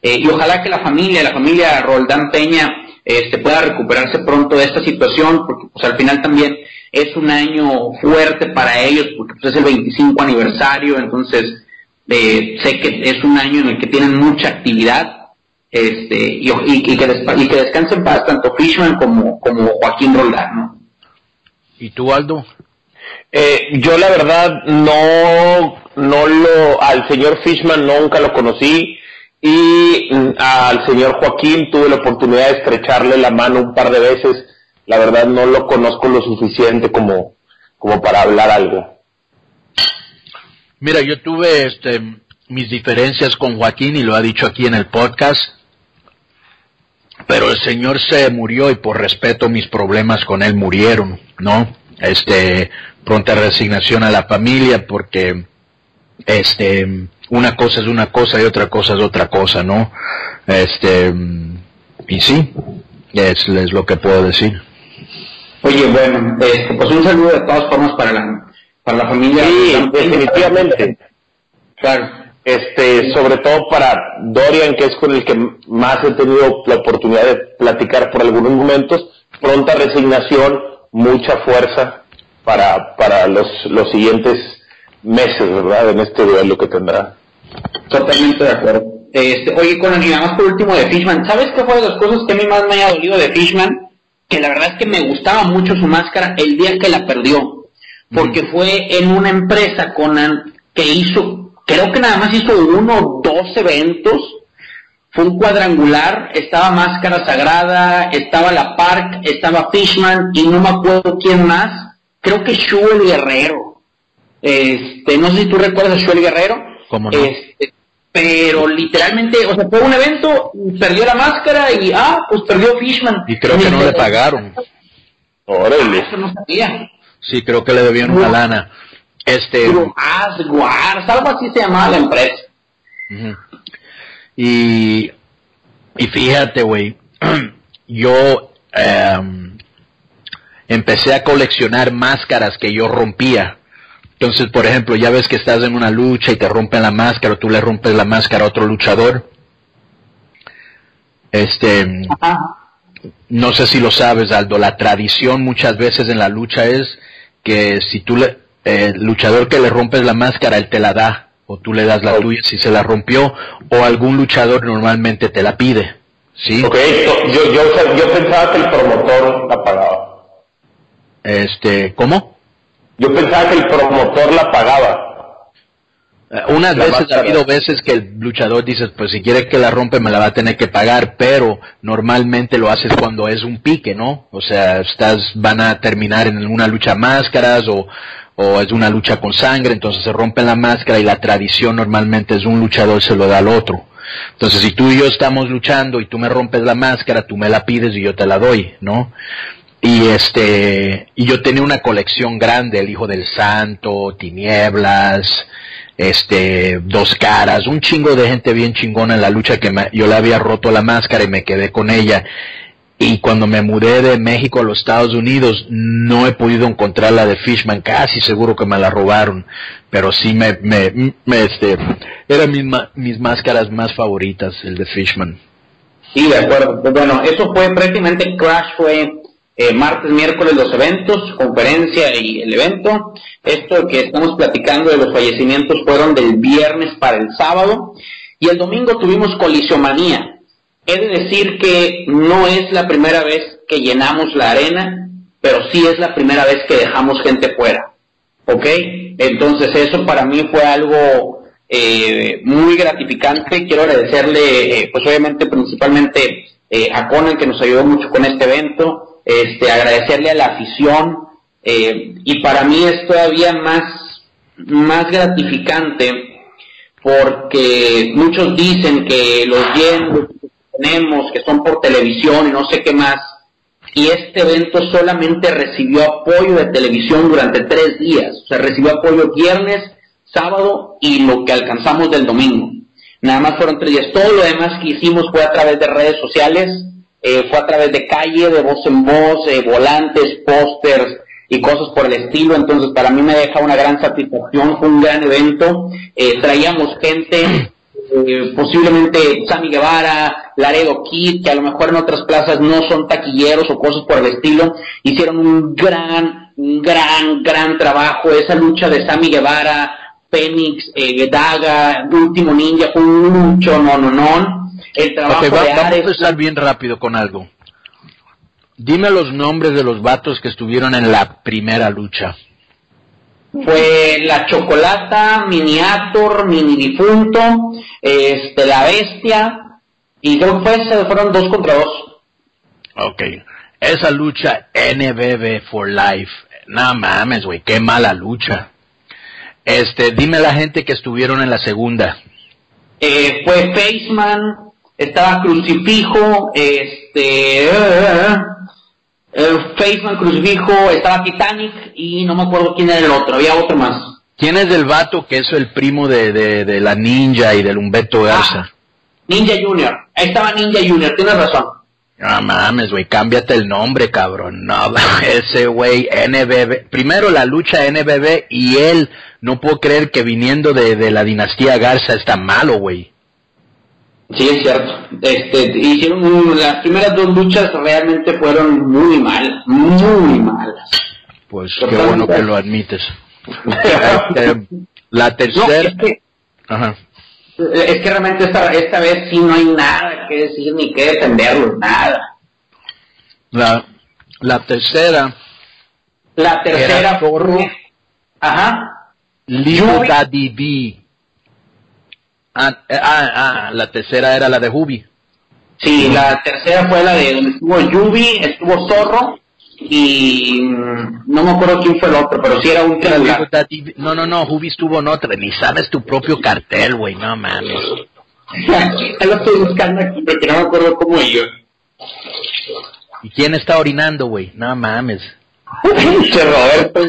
Eh, y ojalá que la familia, la familia Roldán Peña, este, pueda recuperarse pronto de esta situación, porque pues al final también es un año fuerte para ellos, porque pues, es el 25 aniversario, entonces eh, sé que es un año en el que tienen mucha actividad este, y, que, y que descansen paz tanto Fishman como, como Joaquín Roldán, ¿no? ¿Y tú, Aldo? Eh, yo la verdad no, no lo, al señor Fishman nunca lo conocí y mm, al señor Joaquín tuve la oportunidad de estrecharle la mano un par de veces. La verdad no lo conozco lo suficiente como, como para hablar algo. Mira, yo tuve este, mis diferencias con Joaquín y lo ha dicho aquí en el podcast pero el Señor se murió y por respeto mis problemas con él murieron, ¿no? Este, pronta resignación a la familia porque, este, una cosa es una cosa y otra cosa es otra cosa, ¿no? Este, y sí, es, es lo que puedo decir. Oye, bueno, este, pues un saludo de todas formas para la, para la familia. Sí, definitivamente. Claro este, sobre todo para Dorian, que es con el que más he tenido la oportunidad de platicar por algunos momentos, pronta resignación, mucha fuerza para, para los, los siguientes meses, ¿verdad? En este duelo que tendrá. Totalmente de acuerdo. Este, oye, con el más por último de Fishman, ¿sabes qué fue de las cosas que a mí más me haya dolido de Fishman? Que la verdad es que me gustaba mucho su máscara el día que la perdió, porque fue en una empresa, Conan, que hizo creo que nada más hizo uno o dos eventos. Fue un cuadrangular, estaba Máscara Sagrada, estaba La Park, estaba Fishman y no me acuerdo quién más. Creo que Shuel Guerrero. Este, no sé si tú recuerdas a Shuel Guerrero. ¿Cómo no? Este, pero literalmente, o sea, fue un evento, perdió la máscara y, ah, pues perdió Fishman. Y creo que no le pagaron. Órale. Eso no sabía. Sí, creo que le debían una lana. Este. algo así se llamaba la empresa. Y, y fíjate, güey, yo em, empecé a coleccionar máscaras que yo rompía. Entonces, por ejemplo, ya ves que estás en una lucha y te rompen la máscara o tú le rompes la máscara a otro luchador. Este, no sé si lo sabes, Aldo, la tradición muchas veces en la lucha es que si tú le, el luchador que le rompes la máscara, él te la da, o tú le das la tuya si se la rompió, o algún luchador normalmente te la pide. ¿Sí? Ok, yo, yo, yo pensaba que el promotor la pagaba. Este, ¿cómo? Yo pensaba que el promotor la pagaba. Eh, unas veces ha habido veces que el luchador dice, pues si quiere que la rompe me la va a tener que pagar, pero normalmente lo haces cuando es un pique, ¿no? O sea, estás, van a terminar en una lucha máscaras o, o es una lucha con sangre, entonces se rompe la máscara y la tradición normalmente es un luchador se lo da al otro. Entonces si tú y yo estamos luchando y tú me rompes la máscara, tú me la pides y yo te la doy, ¿no? Y este, y yo tenía una colección grande, el Hijo del Santo, Tinieblas, este, Dos Caras, un chingo de gente bien chingona en la lucha que yo le había roto la máscara y me quedé con ella y cuando me mudé de México a los Estados Unidos no he podido encontrar la de Fishman, casi seguro que me la robaron, pero sí me, me, me este, eran mis, mis máscaras más favoritas, el de Fishman. Sí, de acuerdo. Pues bueno, eso fue prácticamente Crash, fue eh, martes, miércoles los eventos, conferencia y el evento. Esto que estamos platicando de los fallecimientos fueron del viernes para el sábado y el domingo tuvimos colisiomanía He de decir que no es la primera vez que llenamos la arena, pero sí es la primera vez que dejamos gente fuera. ¿Ok? Entonces eso para mí fue algo eh, muy gratificante. Quiero agradecerle, eh, pues obviamente principalmente eh, a Conan que nos ayudó mucho con este evento, este, agradecerle a la afición y para mí es todavía más, más gratificante porque muchos dicen que los que tenemos, que son por televisión y no sé qué más, y este evento solamente recibió apoyo de televisión durante tres días, o sea, recibió apoyo viernes, sábado y lo que alcanzamos del domingo. Nada más fueron tres días. Todo lo demás que hicimos fue a través de redes sociales, eh, fue a través de calle, de voz en voz, eh, volantes, pósters y cosas por el estilo. Entonces, para mí me deja una gran satisfacción, fue un gran evento. Eh, traíamos gente, posiblemente Sammy Guevara, Laredo Kid, que a lo mejor en otras plazas no son taquilleros o cosas por el estilo, hicieron un gran, un gran, gran trabajo. Esa lucha de Sammy Guevara, Fénix, eh, Daga, Último Ninja, fue un mucho no, no, no. El trabajo de Vamos a empezar bien rápido con algo. Dime los nombres de los vatos que estuvieron en la primera lucha. Fue La Chocolata, Miniator, Mini Difunto, este, La Bestia, y creo que fueron dos contra dos. Ok. Esa lucha NBB for Life. No mames, güey, qué mala lucha. Este, dime la gente que estuvieron en la segunda. Eh, fue Faceman, estaba Crucifijo, este, uh, Faceman, Crucifijo, estaba Titanic y no me acuerdo quién era el otro, había otro más. ¿Quién es el vato que es el primo de, de, la Ninja y del Humberto ah, Garza? Ninja Junior, ahí estaba Ninja Junior, tienes razón. No mames, güey, cámbiate el nombre, cabrón. No, ese güey, NBB. Primero la lucha NBB y él, no puedo creer que viniendo de, la dinastía Garza está malo, güey. Sí, es cierto. Este, hicieron las primeras dos luchas realmente fueron muy mal, muy malas. Pues qué bueno que lo admites. Este, la tercera. Ajá es que realmente esta, esta vez sí no hay nada que decir ni que defenderlo, nada. La, la tercera. La tercera fue. Ajá. Daddy B. Ah, eh, ah, ah, la tercera era la de Hubi. Sí, la tercera fue la de donde estuvo Yubi, estuvo Zorro y mm, no me acuerdo quién fue el otro, pero sí era un triangular. No, no, no, Hubi estuvo en otra, ni sabes tu propio cartel, güey, no mames. ya lo estoy buscando aquí, porque no me acuerdo cómo ellos. ¿Y quién está orinando, güey? No mames. Roberto,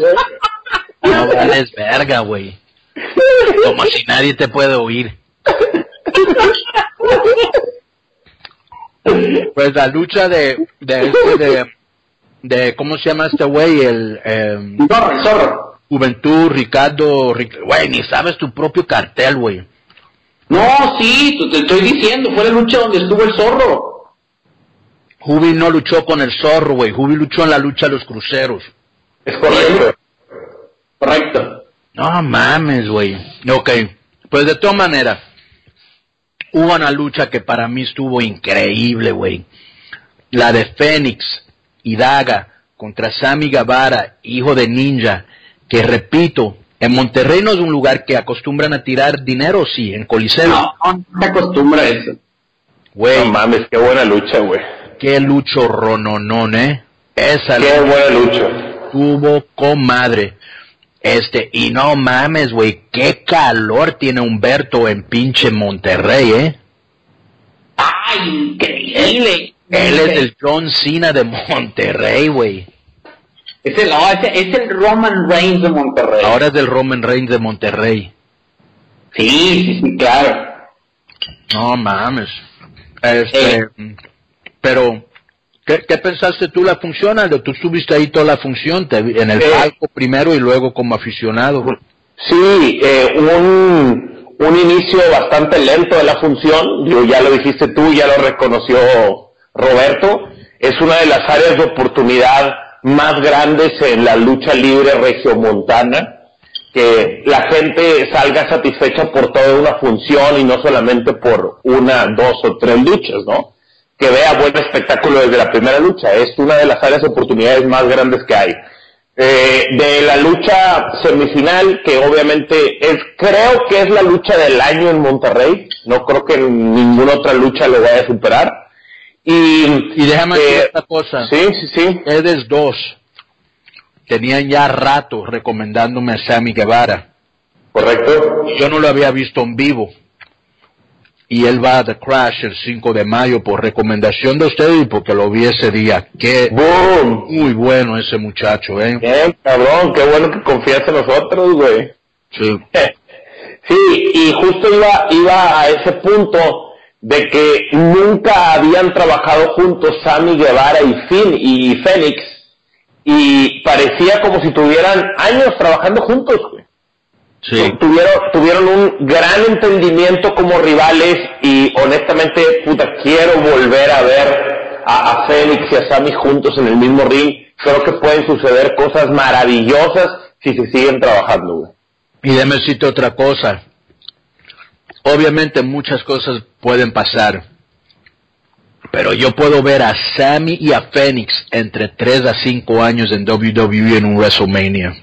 No vales verga, güey. Como si nadie te puede oír. Pues la lucha de, de este de de ¿cómo se llama este güey? El eh, Zorro, Juventud, Ricardo, güey, ni sabes tu propio cartel, güey. No, sí, te estoy diciendo, fue la lucha donde estuvo el zorro. Jubi no luchó con el zorro, güey. Jubi luchó en la lucha de los cruceros. Es correcto. Correcto. No mames, güey. Ok. Pues de todas maneras, hubo una lucha que para mí estuvo increíble, güey. La de Fénix y Daga contra Sammy Guevara, hijo de Ninja, que repito, en Monterrey no es un lugar que acostumbran a tirar dinero, sí, en Coliseo. No, no se acostumbra eso. Güey. No mames, qué buena lucha, güey. Qué lucho rononón, eh. Esa Qué buena lucha. Tuvo comadre. Este, y no mames, güey, qué calor tiene Humberto en pinche Monterrey, eh. Ay, increíble. Él es el John Cena de Monterrey, güey. Es el, es, el Roman Reigns de Monterrey. Ahora es el Roman Reigns de Monterrey. Sí, sí, sí, claro. No mames. Este, pero, ¿qué, pensaste tú la función, Aldo? Tú estuviste ahí toda la función, en el palco primero y luego como aficionado. Sí, eh, un, un inicio bastante lento de la función. Ya lo dijiste tú, ya lo reconoció Roberto, es una de las áreas de oportunidad más grandes en la lucha libre regiomontana, que la gente salga satisfecha por toda una función y no solamente por una, dos o tres luchas, ¿no? Que vea buen espectáculo desde la primera lucha. Es una de las áreas de oportunidades más grandes que hay. Eh, de la lucha semifinal, que obviamente es, creo que es la lucha del año en Monterrey. No creo que ninguna otra lucha lo vaya a superar. Y, y déjame decir eh, esta cosa. Sí, sí, sí. Edes dos tenían ya rato recomendándome a Sammy Guevara. Correcto. Yo no lo había visto en vivo y él va a The Crash el 5 de mayo por recomendación de usted y porque lo vi ese día. Qué muy bueno ese muchacho, ¿eh? Bien, cabrón, qué bueno que confías en nosotros, güey. Sí. sí, y justo iba, iba a ese punto de que nunca habían trabajado juntos Sammy Guevara y Finn y Fénix y parecía como si tuvieran años trabajando juntos, güey. Tuvieron, tuvieron un gran entendimiento como rivales y honestamente, puta, quiero volver a ver a, a Félix y a Sammy juntos en el mismo ring. Creo que pueden suceder cosas maravillosas si se siguen trabajando, güey. Y déme decirte otra cosa. Obviamente muchas cosas pueden pasar. Pero yo puedo ver a Sammy y a Phoenix entre 3 a 5 años en WWE en un WrestleMania.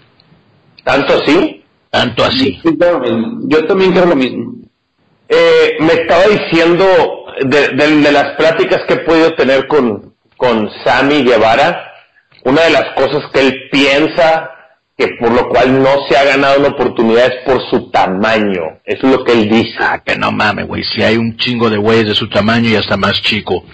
¿Tanto así? Tanto así. yo también creo lo mismo. Eh, me estaba diciendo de, de, las pláticas que he podido tener con, con Sammy Guevara, una de las cosas que él piensa que por lo cual no se ha ganado una oportunidad es por su tamaño. Eso es lo que él dice. Ah, que no mames, güey. Si hay un chingo de güeyes de su tamaño y hasta más chico.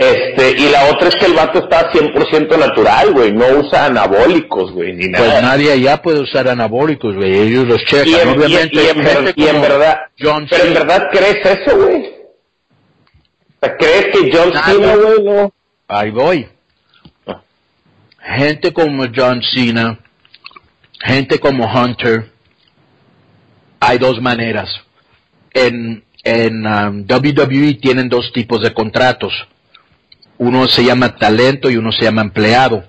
Este, y la otra es que el vato está 100% natural, güey, no usa anabólicos, güey, ni nada. Pues nadie allá puede usar anabólicos, güey, ellos los checan, obviamente. Y, en, verdad, John pero en verdad crees eso, güey. ¿crees que John Cena, güey, no? Ahí voy. Ah. Gente como John Cena, gente como Hunter, hay dos maneras. En, en um, WWE tienen dos tipos de contratos uno se llama talento y uno se llama empleado.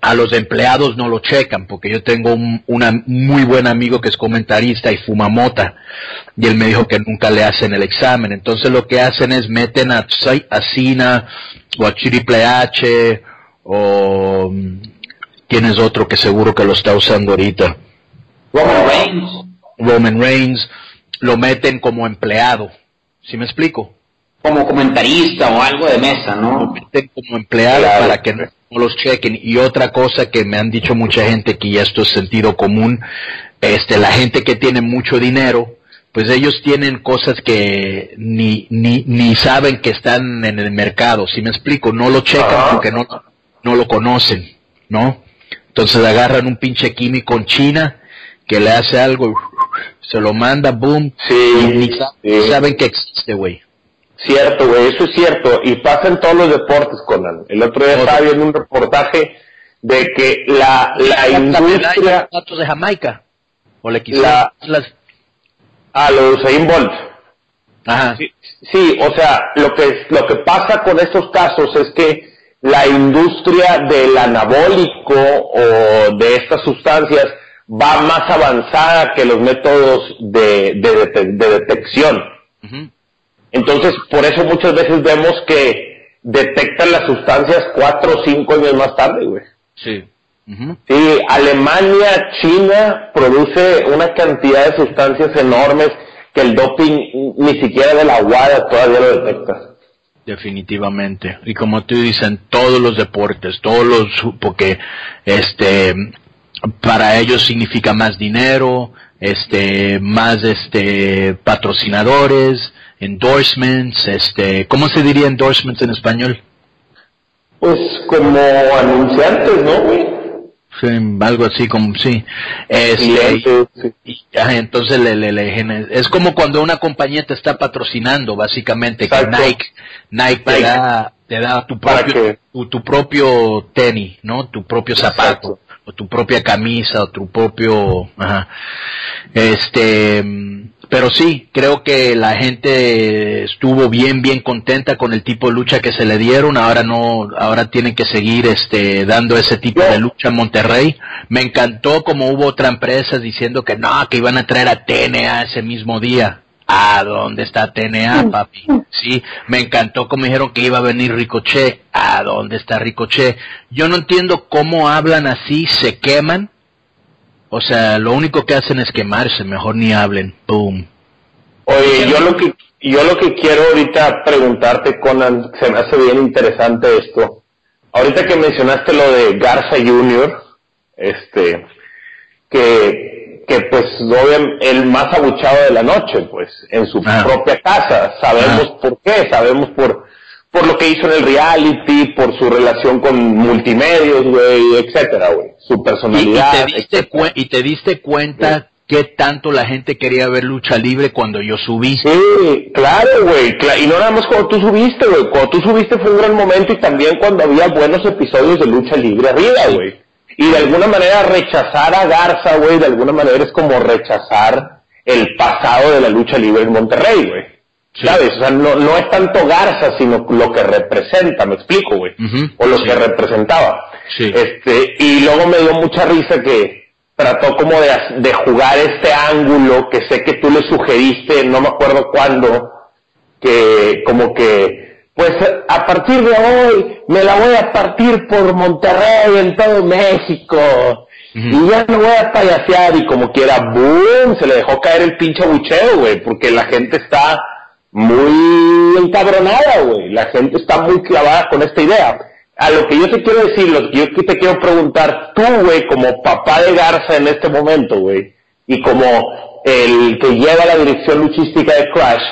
A los empleados no lo checan, porque yo tengo un muy buen amigo que es comentarista y fuma mota, y él me dijo que nunca le hacen el examen. Entonces lo que hacen es meten a, a Cina o a Triple H o quién es otro que seguro que lo está usando ahorita. Roman Reigns. Roman Reigns lo meten como empleado. ¿Sí me explico? Como comentarista o algo de mesa, ¿no? Como empleado para que no, los chequen. Y otra cosa que me han dicho mucha gente que ya esto es sentido común, este, la gente que tiene mucho dinero, pues ellos tienen cosas que ni, ni, ni saben que están en el mercado, si me explico, no lo checan porque no, no lo conocen, ¿no? Entonces agarran un pinche químico en China que le hace algo, se lo manda, boom, y ni saben que existe, güey. Cierto, güey, eso es cierto. Y pasa en todos los deportes, Conan. El otro día estaba viendo un reportaje de que la, la industria... datos de Jamaica? ¿O le las... A los Usain Bolt. Ajá. Sí, sí, o sea, lo que, lo que pasa con estos casos es que la industria del anabólico o de estas sustancias va más avanzada que los métodos de, de, de, detección. Entonces, por eso muchas veces vemos que detectan las sustancias cuatro o cinco años más tarde, güey. Sí. Sí, Alemania, China produce una cantidad de sustancias enormes que el doping ni siquiera de la guada todavía lo detecta. Definitivamente. Y como tú dices, en todos los deportes, todos los, porque este, para ellos significa más dinero, este, más este, patrocinadores, endorsements, este, ¿cómo se diría endorsements en español? Pues como anunciantes, ¿no, güey? Sí, algo así como sí. Este, entonces le, le, es como cuando una compañía te está patrocinando, básicamente, que Nike, Nike, te da, te da tu propio, tu, propio tenis, ¿no? Tu propio zapato, o tu propia camisa, o tu propio, ajá. Este, pero sí, creo que la gente estuvo bien, bien contenta con el tipo de lucha que se le dieron. Ahora no, ahora tienen que seguir este, dando ese tipo de lucha en Monterrey. Me encantó como hubo otra empresa diciendo que no, que iban a traer a TNA ese mismo día. ¿A dónde está TNA, papi? Sí, me encantó como dijeron que iba a venir Ricochet. ¿A dónde está Ricochet? Yo no entiendo cómo hablan así, se queman. O sea, lo único que hacen es quemarse, mejor ni hablen. Boom. Oye, yo lo que yo lo que quiero ahorita preguntarte, Conan, se me hace bien interesante esto. Ahorita que mencionaste lo de Garza Jr., este, que, que pues el más abuchado de la noche, pues, en su Ah. propia casa. Sabemos Ah. por qué, sabemos por, por lo que hizo en el reality, por su relación con multimedios, güey, etcétera, güey. Su Y, y personalidad. te diste y te diste cuenta qué tanto la gente quería ver lucha libre cuando yo subí. Sí, claro, güey. y no nada más cuando tú subiste, güey. Cuando tú subiste fue un gran momento y también cuando había buenos episodios de lucha libre arriba, güey. Y de alguna manera rechazar a Garza, güey, de alguna manera es como rechazar el pasado de la lucha libre en Monterrey, güey. Sí. ¿Sabes? O sea, no, no es tanto Garza, sino lo que representa, me explico, güey. O lo sí. que representaba. Sí. Este, y luego me dio mucha risa que trató como de, de jugar este ángulo que sé que tú le sugeriste, no me acuerdo cuándo, que como que, pues a partir de hoy me la voy a partir por Monterrey en todo México. Y ya no voy a payasear y como quiera, ¡boom! Se le dejó caer el pinche bucheo, güey, porque la gente está muy encabronada, güey. La gente está muy clavada con esta idea. A lo que yo te quiero decir, lo que yo te quiero preguntar, tú, güey, como papá de Garza en este momento, güey, y como el que lleva la dirección luchística de Crash,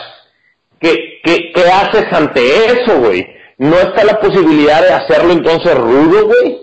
¿qué, qué, qué haces ante eso, güey? ¿No está la posibilidad de hacerlo entonces rudo, güey?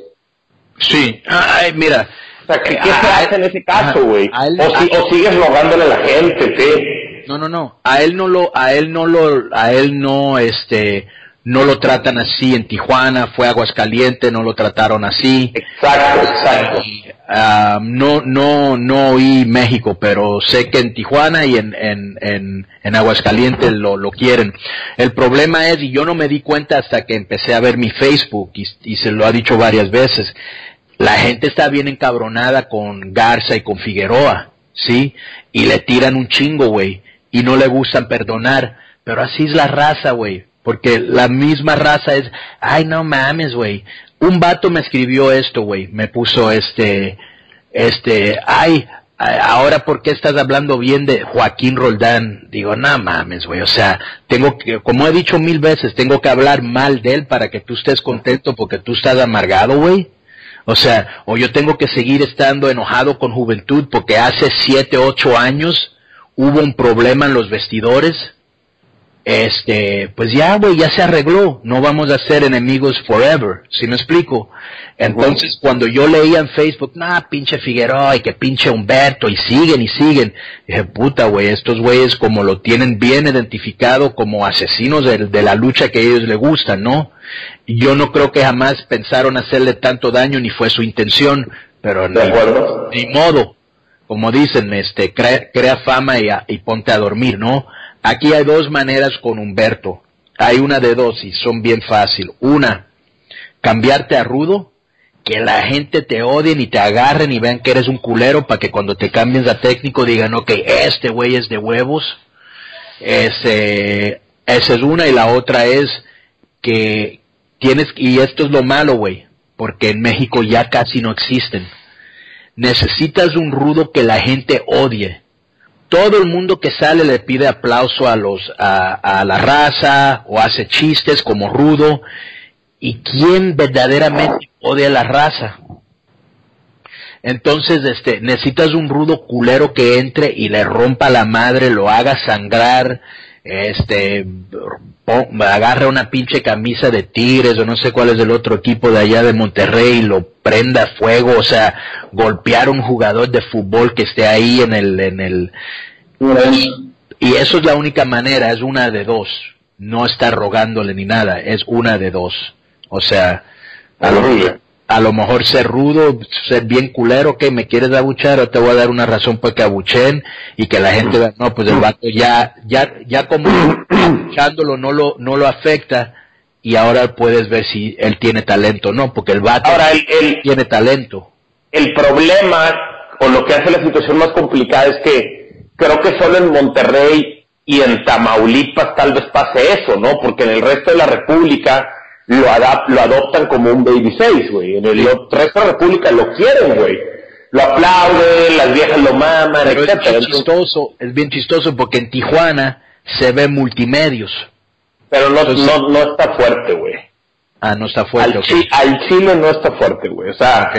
Sí. Ay, mira. O sea, ¿qué, qué se a- hace en ese caso, güey? O, si- o sigues rogándole a la gente, ¿qué? No, no, no. A él no lo, a él no lo, a él no, este, no lo tratan así en Tijuana, fue Aguascalientes, no lo trataron así. Exacto, exacto. Ah, no, no, no oí México, pero sé que en Tijuana y en, en, en, en Aguascalientes lo, lo quieren. El problema es, y yo no me di cuenta hasta que empecé a ver mi Facebook, y, y se lo ha dicho varias veces, la gente está bien encabronada con Garza y con Figueroa, ¿sí? Y le tiran un chingo, güey, y no le gustan perdonar, pero así es la raza, güey, porque la misma raza es, ay, no mames, güey. Un vato me escribió esto, güey, me puso este, este, ay, ahora por qué estás hablando bien de Joaquín Roldán. Digo, no mames, güey, o sea, tengo que, como he dicho mil veces, tengo que hablar mal de él para que tú estés contento porque tú estás amargado, güey. O sea, o yo tengo que seguir estando enojado con juventud porque hace siete, ocho años hubo un problema en los vestidores. Este, pues ya, güey, ya se arregló. No vamos a ser enemigos forever, si me explico? Entonces, cuando yo leía en Facebook, nah, pinche Figueroa y que pinche Humberto, y siguen y siguen, dije, puta, güey, estos güeyes como lo tienen bien identificado como asesinos de, de la lucha que a ellos les gusta, ¿no? Yo no creo que jamás pensaron hacerle tanto daño ni fue su intención, pero ¿De acuerdo? ni modo. Como dicen, este, crea, crea fama y, a- y ponte a dormir, ¿no? Aquí hay dos maneras con Humberto. Hay una de dos y son bien fácil. Una, cambiarte a rudo, que la gente te odien y te agarren y vean que eres un culero para que cuando te cambies a técnico digan, ok, este güey es de huevos. Ese, esa es una y la otra es que tienes, y esto es lo malo, güey, porque en México ya casi no existen. Necesitas un rudo que la gente odie. Todo el mundo que sale le pide aplauso a los, a, la raza, o hace chistes como rudo. ¿Y quién verdaderamente odia la raza? Entonces, este, necesitas un rudo culero que entre y le rompa la madre, lo haga sangrar, este, pon- agarre una pinche camisa de Tigres o no sé cuál es el otro equipo de allá de Monterrey y lo prenda a fuego, o sea, golpear a un jugador de fútbol que esté ahí en el, en el, y eso es la única manera, es una de dos. No está rogándole ni nada, es una de dos. O sea, a lo, a lo mejor ser rudo, ser bien culero, que me quieres abuchar o te voy a dar una razón para que abuchen y que la gente vea, no, pues el vato ya, ya, ya como abuchándolo no lo, no lo afecta y ahora puedes ver si él tiene talento o no, porque el vato Ahora, el, el, tiene talento. el problema o lo que hace la situación más complicada es que creo que solo en Monterrey y en Tamaulipas tal vez pase eso, ¿no? Porque en el resto de la República lo, lo adoptan como un baby face, güey. En el resto de la República lo quieren, güey. Lo aplauden, las viejas lo maman, Pero etc. es bien chistoso, es bien chistoso porque en Tijuana se ve multimedios. Pero no, Entonces- no, no está fuerte, güey. Ah, no está fuerte. Al, ok. chi- al Chile no está fuerte, güey. O sea,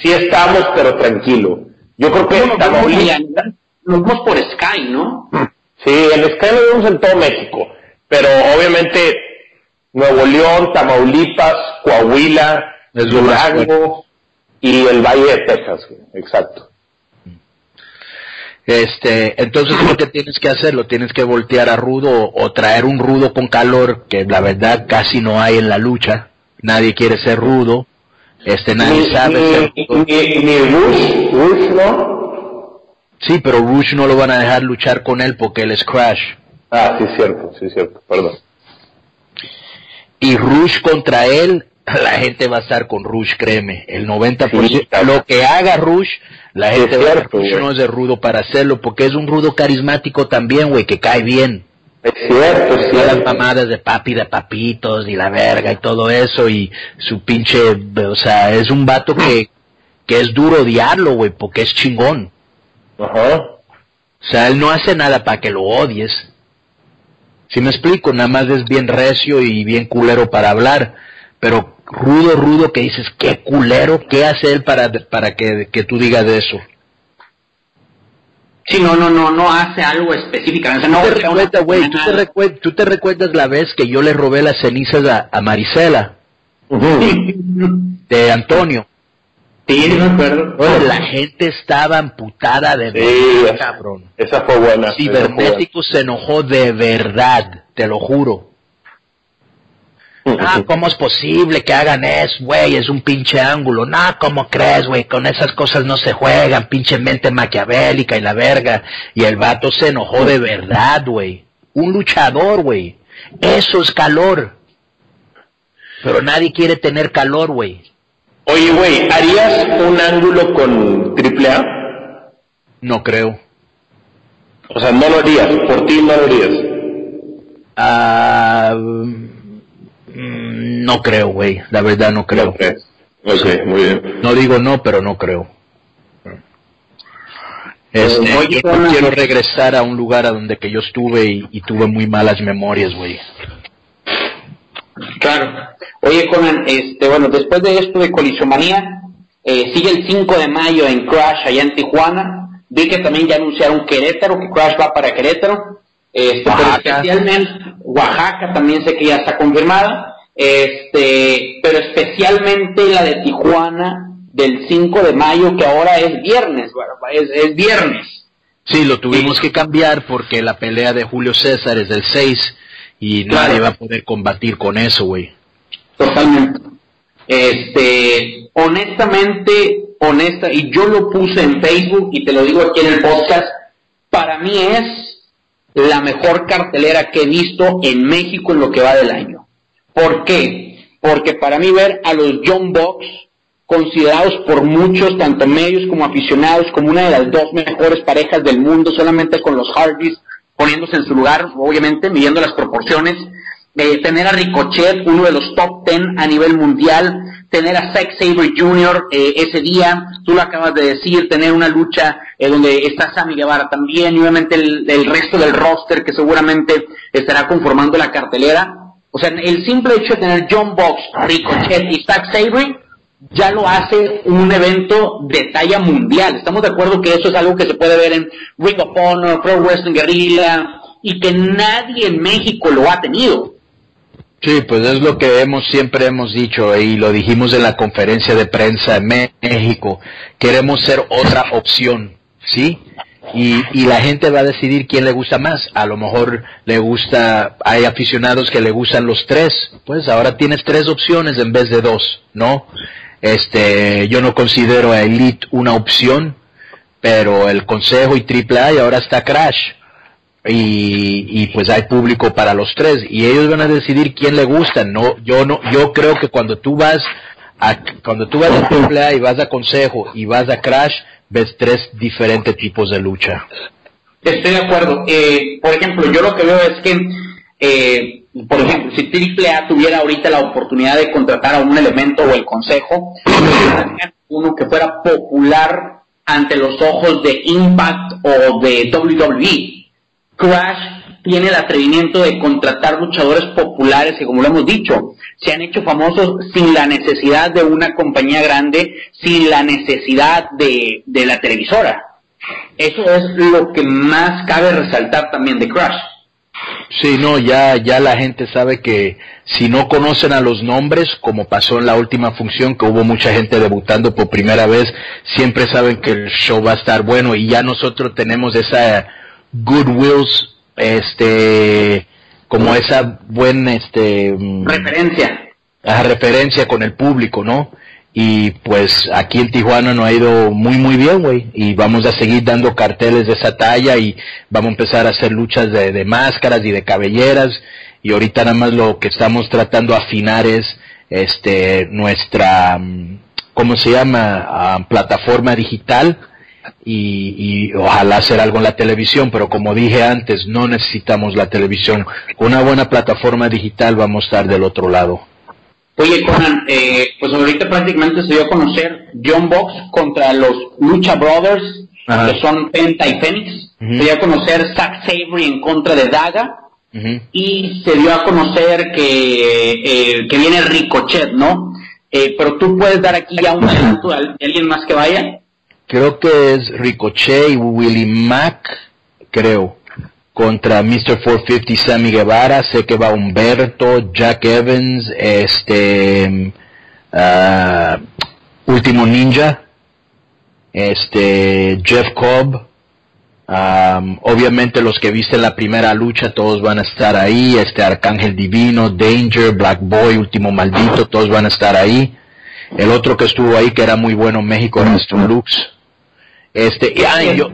sí estamos, pero tranquilo. Yo creo que Tamaulipas... y- nos vemos por Sky, ¿no? Sí, en Sky lo vemos en todo México, pero obviamente Nuevo León, Tamaulipas, Coahuila, Es Durango y el Valle de Texas, güey. exacto. Este, entonces lo que tienes que hacer, lo tienes que voltear a rudo o traer un rudo con calor, que la verdad casi no hay en la lucha. Nadie quiere ser rudo. Este, nadie Ni, sabe ser ni, rudo. ni, ni Rush, Rush, ¿no? Sí, pero Rush no lo van a dejar luchar con él porque él es Crash. Ah, sí, cierto, sí, cierto, perdón. Y Rush contra él, la gente va a estar con Rush, créeme. El 90%. Sí, lo que haga Rush, la gente va a cierto, Rush güey. no es de rudo para hacerlo porque es un rudo carismático también, güey, que cae bien. Es cierto, es Todas las cierto. mamadas de papi, de papitos y la verga y todo eso y su pinche, o sea, es un vato que, que es duro odiarlo, güey, porque es chingón. Ajá. O sea, él no hace nada para que lo odies. Si me explico, nada más es bien recio y bien culero para hablar, pero rudo, rudo que dices, qué culero, ¿qué hace él para, para que, que tú digas de eso? Sí, no, no, no, no hace algo específicamente. No, ¿Tú te recuerdas, güey, tú te, recuer- tú te recuerdas la vez que yo le robé las cenizas a, a Marisela, de Antonio? Sí, me acuerdo. La gente estaba amputada de Sí, verdad, esa- cabrón. Esa fue buena. Cibernético se enojó de verdad, te lo juro. Ah, ¿cómo es posible que hagan eso, güey? Es un pinche ángulo. No, ¿cómo crees, güey? Con esas cosas no se juegan, pinche mente maquiavélica y la verga. Y el vato se enojó de verdad, güey. Un luchador, güey. Eso es calor. Pero nadie quiere tener calor, güey. Oye, güey, ¿harías un ángulo con AAA? No creo. O sea, no lo harías, por ti no lo harías. Ah, mm, no creo, güey. La verdad no creo. Ok, ok, muy bien. No digo no, pero no creo. Este, yo no quiero regresar a un lugar a donde que yo estuve y, y tuve muy malas memorias, güey. Claro. Oye, Conan, este, bueno, después de esto de Colisiomanía, eh, sigue el 5 de mayo en Crash allá en Tijuana. Vi que también ya anunciaron Querétaro, que Crash va para Querétaro. Este, pero especialmente Oaxaca también sé que ya está confirmada. Este, pero especialmente la de Tijuana del 5 de mayo, que ahora es viernes, bueno, es, es viernes. Sí, lo tuvimos que cambiar porque la pelea de Julio César es del 6 y Claro. nadie va a poder combatir con eso, güey. Totalmente. Este, honestamente, honesta, y yo lo puse en Facebook y te lo digo aquí en el podcast, para mí es la mejor cartelera que he visto en México en lo que va del año. ¿Por qué? Porque para mí ver a los John Box, considerados por muchos, tanto medios como aficionados, como una de las dos mejores parejas del mundo, solamente con los Hardys poniéndose en su lugar, obviamente, midiendo las proporciones, eh, tener a Ricochet, uno de los top 10 a nivel mundial, tener a Zack Sabre Jr. eh, ese día, tú lo acabas de decir, tener una lucha eh, donde está Sammy Guevara también, y obviamente el, el resto del roster que seguramente estará conformando la cartelera. O sea, el simple hecho de tener John Box, Ricochet y Zack Sabre ya lo hace un evento de talla mundial. Estamos de acuerdo que eso es algo que se puede ver en Ring of Honor, Pro Wrestling Guerrilla, y que nadie en México lo ha tenido. Sí, pues es lo que hemos siempre hemos dicho y lo dijimos en la conferencia de prensa en México. Queremos ser otra opción, ¿sí? Y, y la gente va a decidir quién le gusta más. A lo mejor le gusta, hay aficionados que le gustan los tres. Pues ahora tienes tres opciones en vez de dos, ¿no? Este, yo no considero a Elite una opción, pero el Consejo y AAA y ahora está Crash. Y, y pues hay público para los tres. Y ellos van a decidir quién le gusta. No yo no yo creo que cuando tú vas a cuando tú vas a AAA y vas a Consejo y vas a Crash ves tres diferentes tipos de lucha. Estoy de acuerdo. Eh, por ejemplo, yo lo que veo es que, eh, por ejemplo, si AAA tuviera ahorita la oportunidad de contratar a un elemento o el consejo, uno que fuera popular ante los ojos de Impact o de WWE. Crash tiene el atrevimiento de contratar luchadores populares que, como lo hemos dicho, se han hecho famosos sin la necesidad de una compañía grande, sin la necesidad de, de la televisora. Eso es lo que más cabe resaltar también de Crash. Sí, no, ya, ya la gente sabe que si no conocen a los nombres, como pasó en la última función, que hubo mucha gente debutando por primera vez, siempre saben que el show va a estar bueno y ya nosotros tenemos esa goodwill este, como esa buena, este, mm, referencia. Esa referencia con el público, ¿no? Y pues aquí en Tijuana no ha ido muy muy bien, güey. Y vamos a seguir dando carteles de esa talla y vamos a empezar a hacer luchas de, máscaras y de cabelleras. Y ahorita nada más lo que estamos tratando de afinar es este nuestra, mm, ¿cómo se llama? Ah, plataforma digital y, y, ojalá hacer algo en la televisión, pero como dije antes, no necesitamos la televisión. Con una buena plataforma digital vamos a estar del otro lado. Oye, Conan, eh, pues ahorita prácticamente se dio a conocer John Box contra los Lucha Brothers, que son Penta y Phoenix. Se dio a conocer Zack Sabre en contra de Daga. Y se dio a conocer que, eh, que viene Ricochet, ¿no? Eh, pero tú puedes dar aquí ya un adelanto de alguien más que vaya creo que es Ricochet y Willie Mack, creo, contra Mr. 450 Sammy Guevara, sé que va Humberto, Jack Evans, este, uh, Último Ninja, este, Jeff Cobb, um, obviamente los que viste la primera lucha, todos van a estar ahí, este Arcángel Divino, Danger, Black Boy, Último Maldito, todos van a estar ahí. El otro que estuvo ahí, que era muy bueno en México, era Lux. Este, y, yo,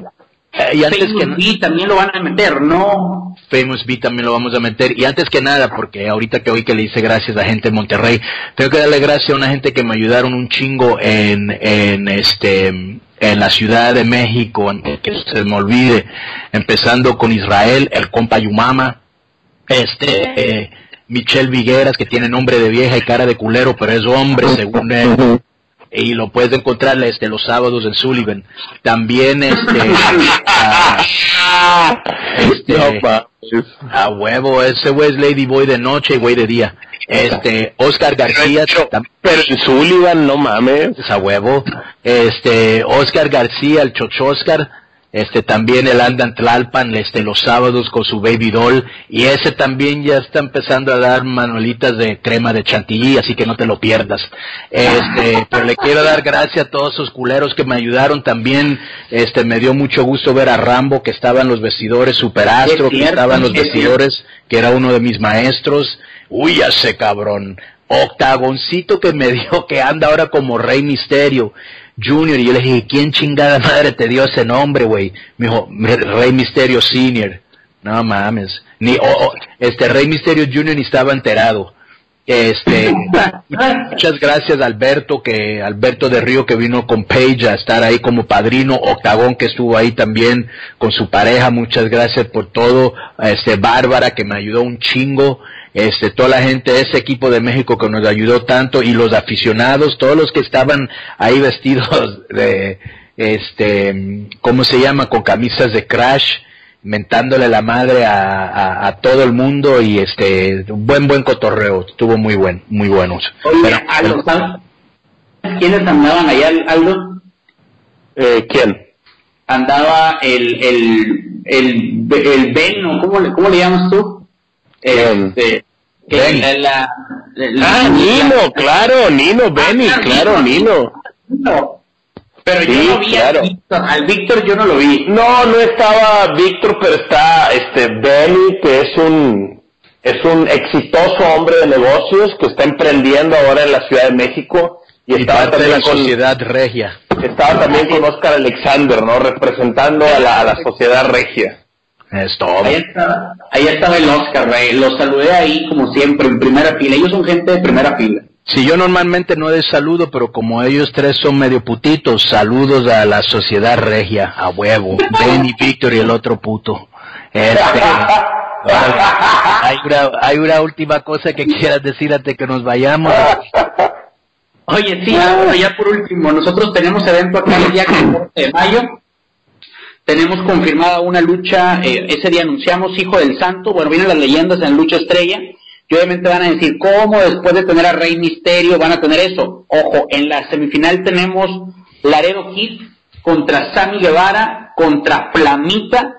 eh, y antes Famous que B también lo van a meter, ¿no? Famous B también lo vamos a meter. Y antes que nada, porque ahorita que hoy que le hice gracias a gente de Monterrey, tengo que darle gracias a una gente que me ayudaron un chingo en, en este, en la Ciudad de México, que se me olvide, empezando con Israel, el compa Yumama, este, eh, Michelle Vigueras, que tiene nombre de vieja y cara de culero, pero es hombre, según él y lo puedes encontrar este los sábados en Sullivan. También este a, este a huevo ese güey es Lady Boy de noche y güey de día. Este Oscar García pero en Sullivan no mames. A huevo. Este Oscar García el Chocho Oscar este también él anda en Tlalpan este los sábados con su baby doll. Y ese también ya está empezando a dar manuelitas de crema de chantilly así que no te lo pierdas. Este pero le quiero dar gracias a todos esos culeros que me ayudaron también. Este me dio mucho gusto ver a Rambo que estaba en los vestidores superastro que estaba en los vestidores que era uno de mis maestros. Uy sé cabrón. Octagoncito que me dio que anda ahora como rey misterio Junior y yo le dije, ¿quién chingada madre te dio ese nombre, güey? Me dijo, Rey Misterio Senior. No mames. Ni, este Rey Misterio Junior ni estaba enterado. Este, muchas gracias Alberto, que Alberto de Río que vino con Paige a estar ahí como padrino, Octagón que estuvo ahí también con su pareja, muchas gracias por todo, este Bárbara que me ayudó un chingo, este, toda la gente ese equipo de México que nos ayudó tanto y los aficionados, todos los que estaban ahí vestidos de, este, ¿cómo se llama? Con camisas de Crash, mentándole la madre a, a, todo el mundo y este, buen, buen cotorreo, estuvo muy buen, muy buenos. ¿quiénes andaban allá, Aldo? Eh, ¿Quién? Andaba el, el, el, el Ben, ¿cómo, ¿cómo le llamas tú? Este, la, ah, Nino, claro, Nino, ah, Benny, claro, Nino. Pero yo no vi al Víctor, yo no lo vi. No, no estaba Víctor, pero está este Benny, que es un es un exitoso hombre de negocios que está emprendiendo ahora en la Ciudad de México y, estaba también la con sociedad regia. Estaba también con Oscar Alexander, ¿no? Representando a la, a la sociedad regia. Es todo. Ahí estaba, el Oscar, Lo saludé ahí como siempre, en primera fila. Ellos son gente de primera fila. Si yo normalmente no les saludo, pero como ellos tres son medio putitos, saludos a la sociedad regia, a huevo. Benny, Víctor y el otro puto. Este, hay, una, hay una última cosa que quieras decir antes que nos vayamos. Oye, sí, ya por último, nosotros tenemos evento acá el día 14 de mayo. Tenemos confirmada una lucha, eh, ese día anunciamos Hijo del Santo, bueno, vienen las leyendas en lucha estrella, y obviamente van a decir, ¿cómo después de tener a Rey Misterio van a tener eso? Ojo, en la semifinal tenemos Laredo Kid contra Sammy Guevara, contra Flamita,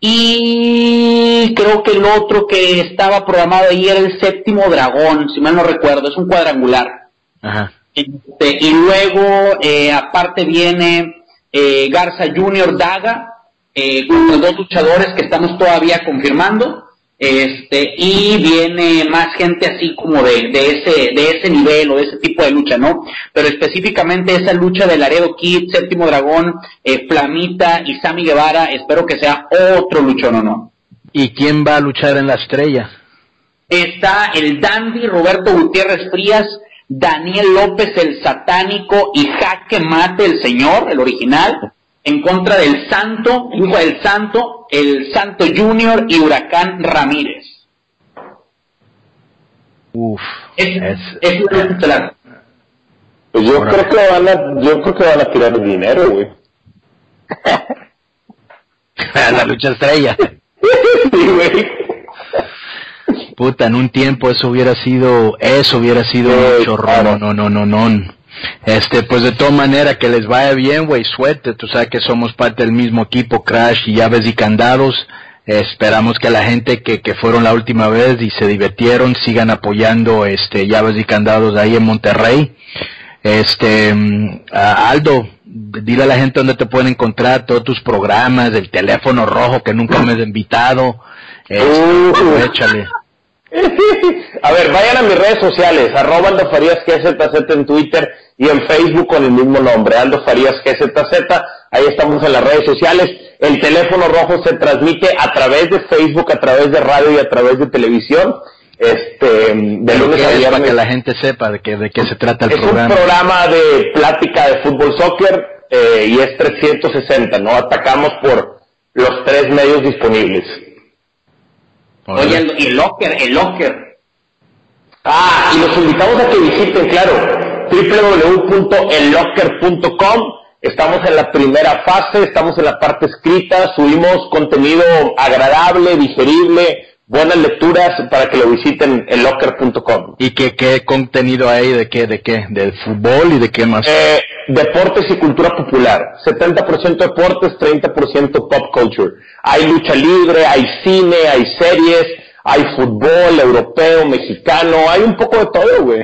y creo que el otro que estaba programado ahí era el séptimo dragón, si mal no recuerdo, es un cuadrangular. Ajá. Este, y luego, eh, aparte viene eh, Garza Junior Daga, eh, con los dos luchadores que estamos todavía confirmando. Este, y viene más gente así como de, de ese, de ese nivel o de ese tipo de lucha, ¿no? Pero específicamente esa lucha de Laredo Kid, Séptimo Dragón, eh, Flamita y Sammy Guevara, espero que sea otro luchón o no. ¿Y quién va a luchar en la estrella? Está el Dandy Roberto Gutiérrez Frías, Daniel López el satánico y Jaque Mate el señor, el original, en contra del Santo, hijo del Santo, el Santo Junior y Huracán Ramírez. Uf, Es, es, es la estelar. Pues yo creo que van a, yo creo que van a tirar dinero, güey. la lucha estrella. Sí, güey. Puta, en un tiempo eso hubiera sido, eso hubiera sido mucho claro. no, no, no, no, no. Este, pues de todas maneras, que les vaya bien, güey, suerte, tú sabes que somos parte del mismo equipo, Crash y Llaves y Candados. Esperamos que la gente que, que fueron la última vez y se divirtieron sigan apoyando este Llaves y Candados ahí en Monterrey. Este, mm, Aldo, dile a la gente dónde te pueden encontrar todos tus programas, el teléfono rojo que nunca me has invitado. Este, Uh. échale. A ver, vayan a mis redes sociales, arroba Aldo Farías GZZ en Twitter y en Facebook con el mismo nombre, Aldo Farías GZZ, ahí estamos en las redes sociales. El teléfono rojo se transmite a través de Facebook, a través de radio y a través de televisión, este, de lunes ¿qué a es para viernes. que la gente sepa de qué, de qué se trata el Es un programa. programa de plática de fútbol soccer eh, y es 360, ¿no? Atacamos por los tres medios disponibles. Oye, el, el locker, el locker. Ah, y los invitamos a que visiten, claro, www.ellocker.com. Estamos en la primera fase, estamos en la parte escrita, subimos contenido agradable, digerible, buenas lecturas para que lo visiten en locker.com. ¿Y qué, qué contenido hay de qué, de qué? ¿Del fútbol y de qué más? Eh, deportes y cultura popular. 70% deportes, 30% pop culture. Hay lucha libre, hay cine, hay series, hay fútbol europeo, mexicano, hay un poco de todo, güey.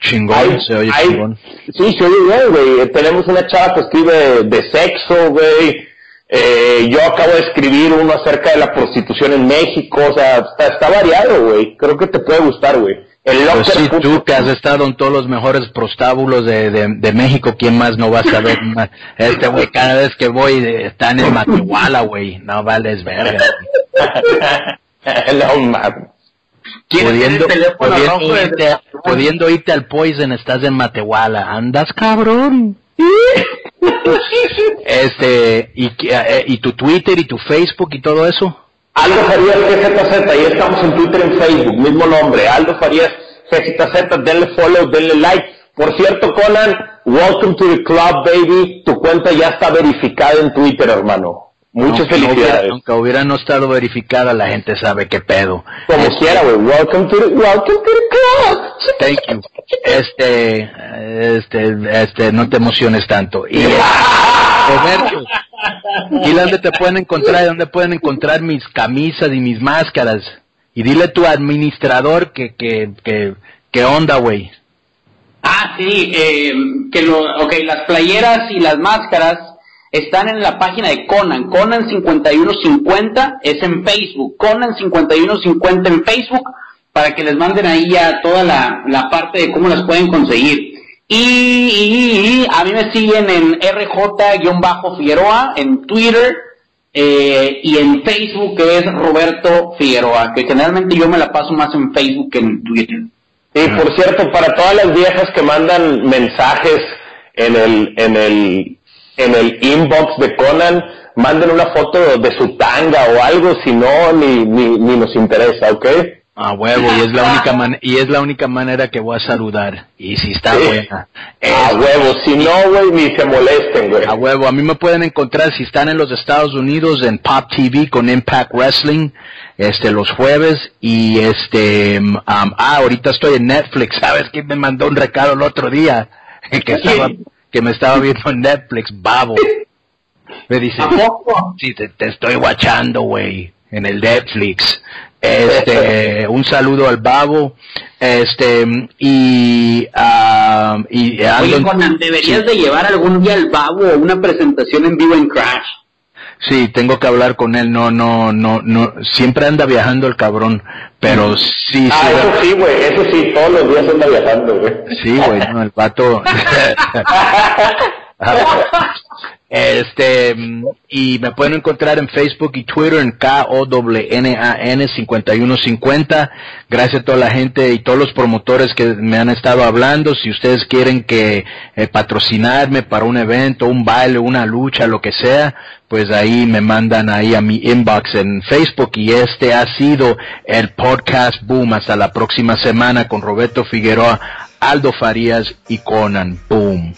chingón, Hay- se oye hay- chingón. Sí, se oye bien, güey. Tenemos una chava que escribe de, de sexo, güey. Eh, yo acabo de escribir uno acerca de la prostitución en México. O sea, está, está variado, güey. Creo que te puede gustar, güey. El Pues sí, tú que has estado en todos los mejores prostábulos de, de, de México, ¿quién más no va a saber? Este güey, cada vez que voy, están en Matehuala, güey. No vales verga. no. ¿Quién Pudiendo, pudiendo de- irte, pudiendo irte al Poison, estás en Matehuala. Andas cabrón. Este, y, eh, y tu Twitter y tu Facebook y todo eso. Aldo Farías GZZ, ahí estamos en Twitter y en Facebook, mismo nombre, Aldo Farías GZZ, denle follow, denle like. Por cierto, Conan, welcome to the club, baby. Tu cuenta ya está verificada en Twitter, hermano. Muchas Aunque no hubiera- felicidades. aunque hubiera no estado verificada, la gente sabe qué pedo. Como Este, quiera, güey. Welcome to the, welcome to the club. Thank you. Este, este, este, no te emociones tanto. Y, Roberto, ¿y dónde te pueden encontrar? ¿Y ¿Dónde pueden encontrar mis camisas y mis máscaras? Y dile a tu administrador que, que, que, que onda, güey. Ah, sí, eh, que lo, ok, las playeras y las máscaras están en la página de Conan, Conan 5150 es en Facebook, Conan 5150 en Facebook, para que les manden ahí ya toda la, la parte de cómo las pueden conseguir. Y, y- y a mí me siguen en RJ-Figueroa en Twitter eh, y en Facebook que es Roberto Figueroa, que generalmente yo me la paso más en Facebook que en Twitter. Y por cierto, para todas las viejas que mandan mensajes en el, en el, en el inbox de Conan, manden una foto de su tanga o algo, si no, ni, ni, ni nos interesa, ¿ok? A huevo, y es la única man y es la única manera que voy a saludar. Y si está Sí. buena. A huevo, si no, güey, ni se molesten, güey. A huevo, a mí me pueden encontrar si están en los Estados Unidos en Pop TV con Impact Wrestling, este, los jueves, y este, um, ah, ahorita estoy en Netflix, ¿sabes quién me mandó un recado el otro día? Que estaba, que me estaba viendo en Netflix, babo. Me dice, sí, te, te estoy guachando, güey, en el Netflix. Este, un saludo al babo, este, y, ah, y Oye, Conan, deberías de llevar algún día al babo una presentación en vivo en Crash. Sí, tengo que hablar con él. No, no, no, no. Siempre anda viajando el cabrón, pero sí, sí. Ah, eso sí, güey, eso sí, todos los días anda viajando, güey. Sí, güey, no, el vato. Este, y me pueden encontrar en Facebook y Twitter en K-O-N-A-N 5150. Gracias a toda la gente y todos los promotores que me han estado hablando. Si ustedes quieren que eh, patrocinarme para un evento, un baile, una lucha, lo que sea, pues ahí me mandan ahí a mi inbox en Facebook y este ha sido el podcast Boom. Hasta la próxima semana con Roberto Figueroa, Aldo Farías y Conan. Boom.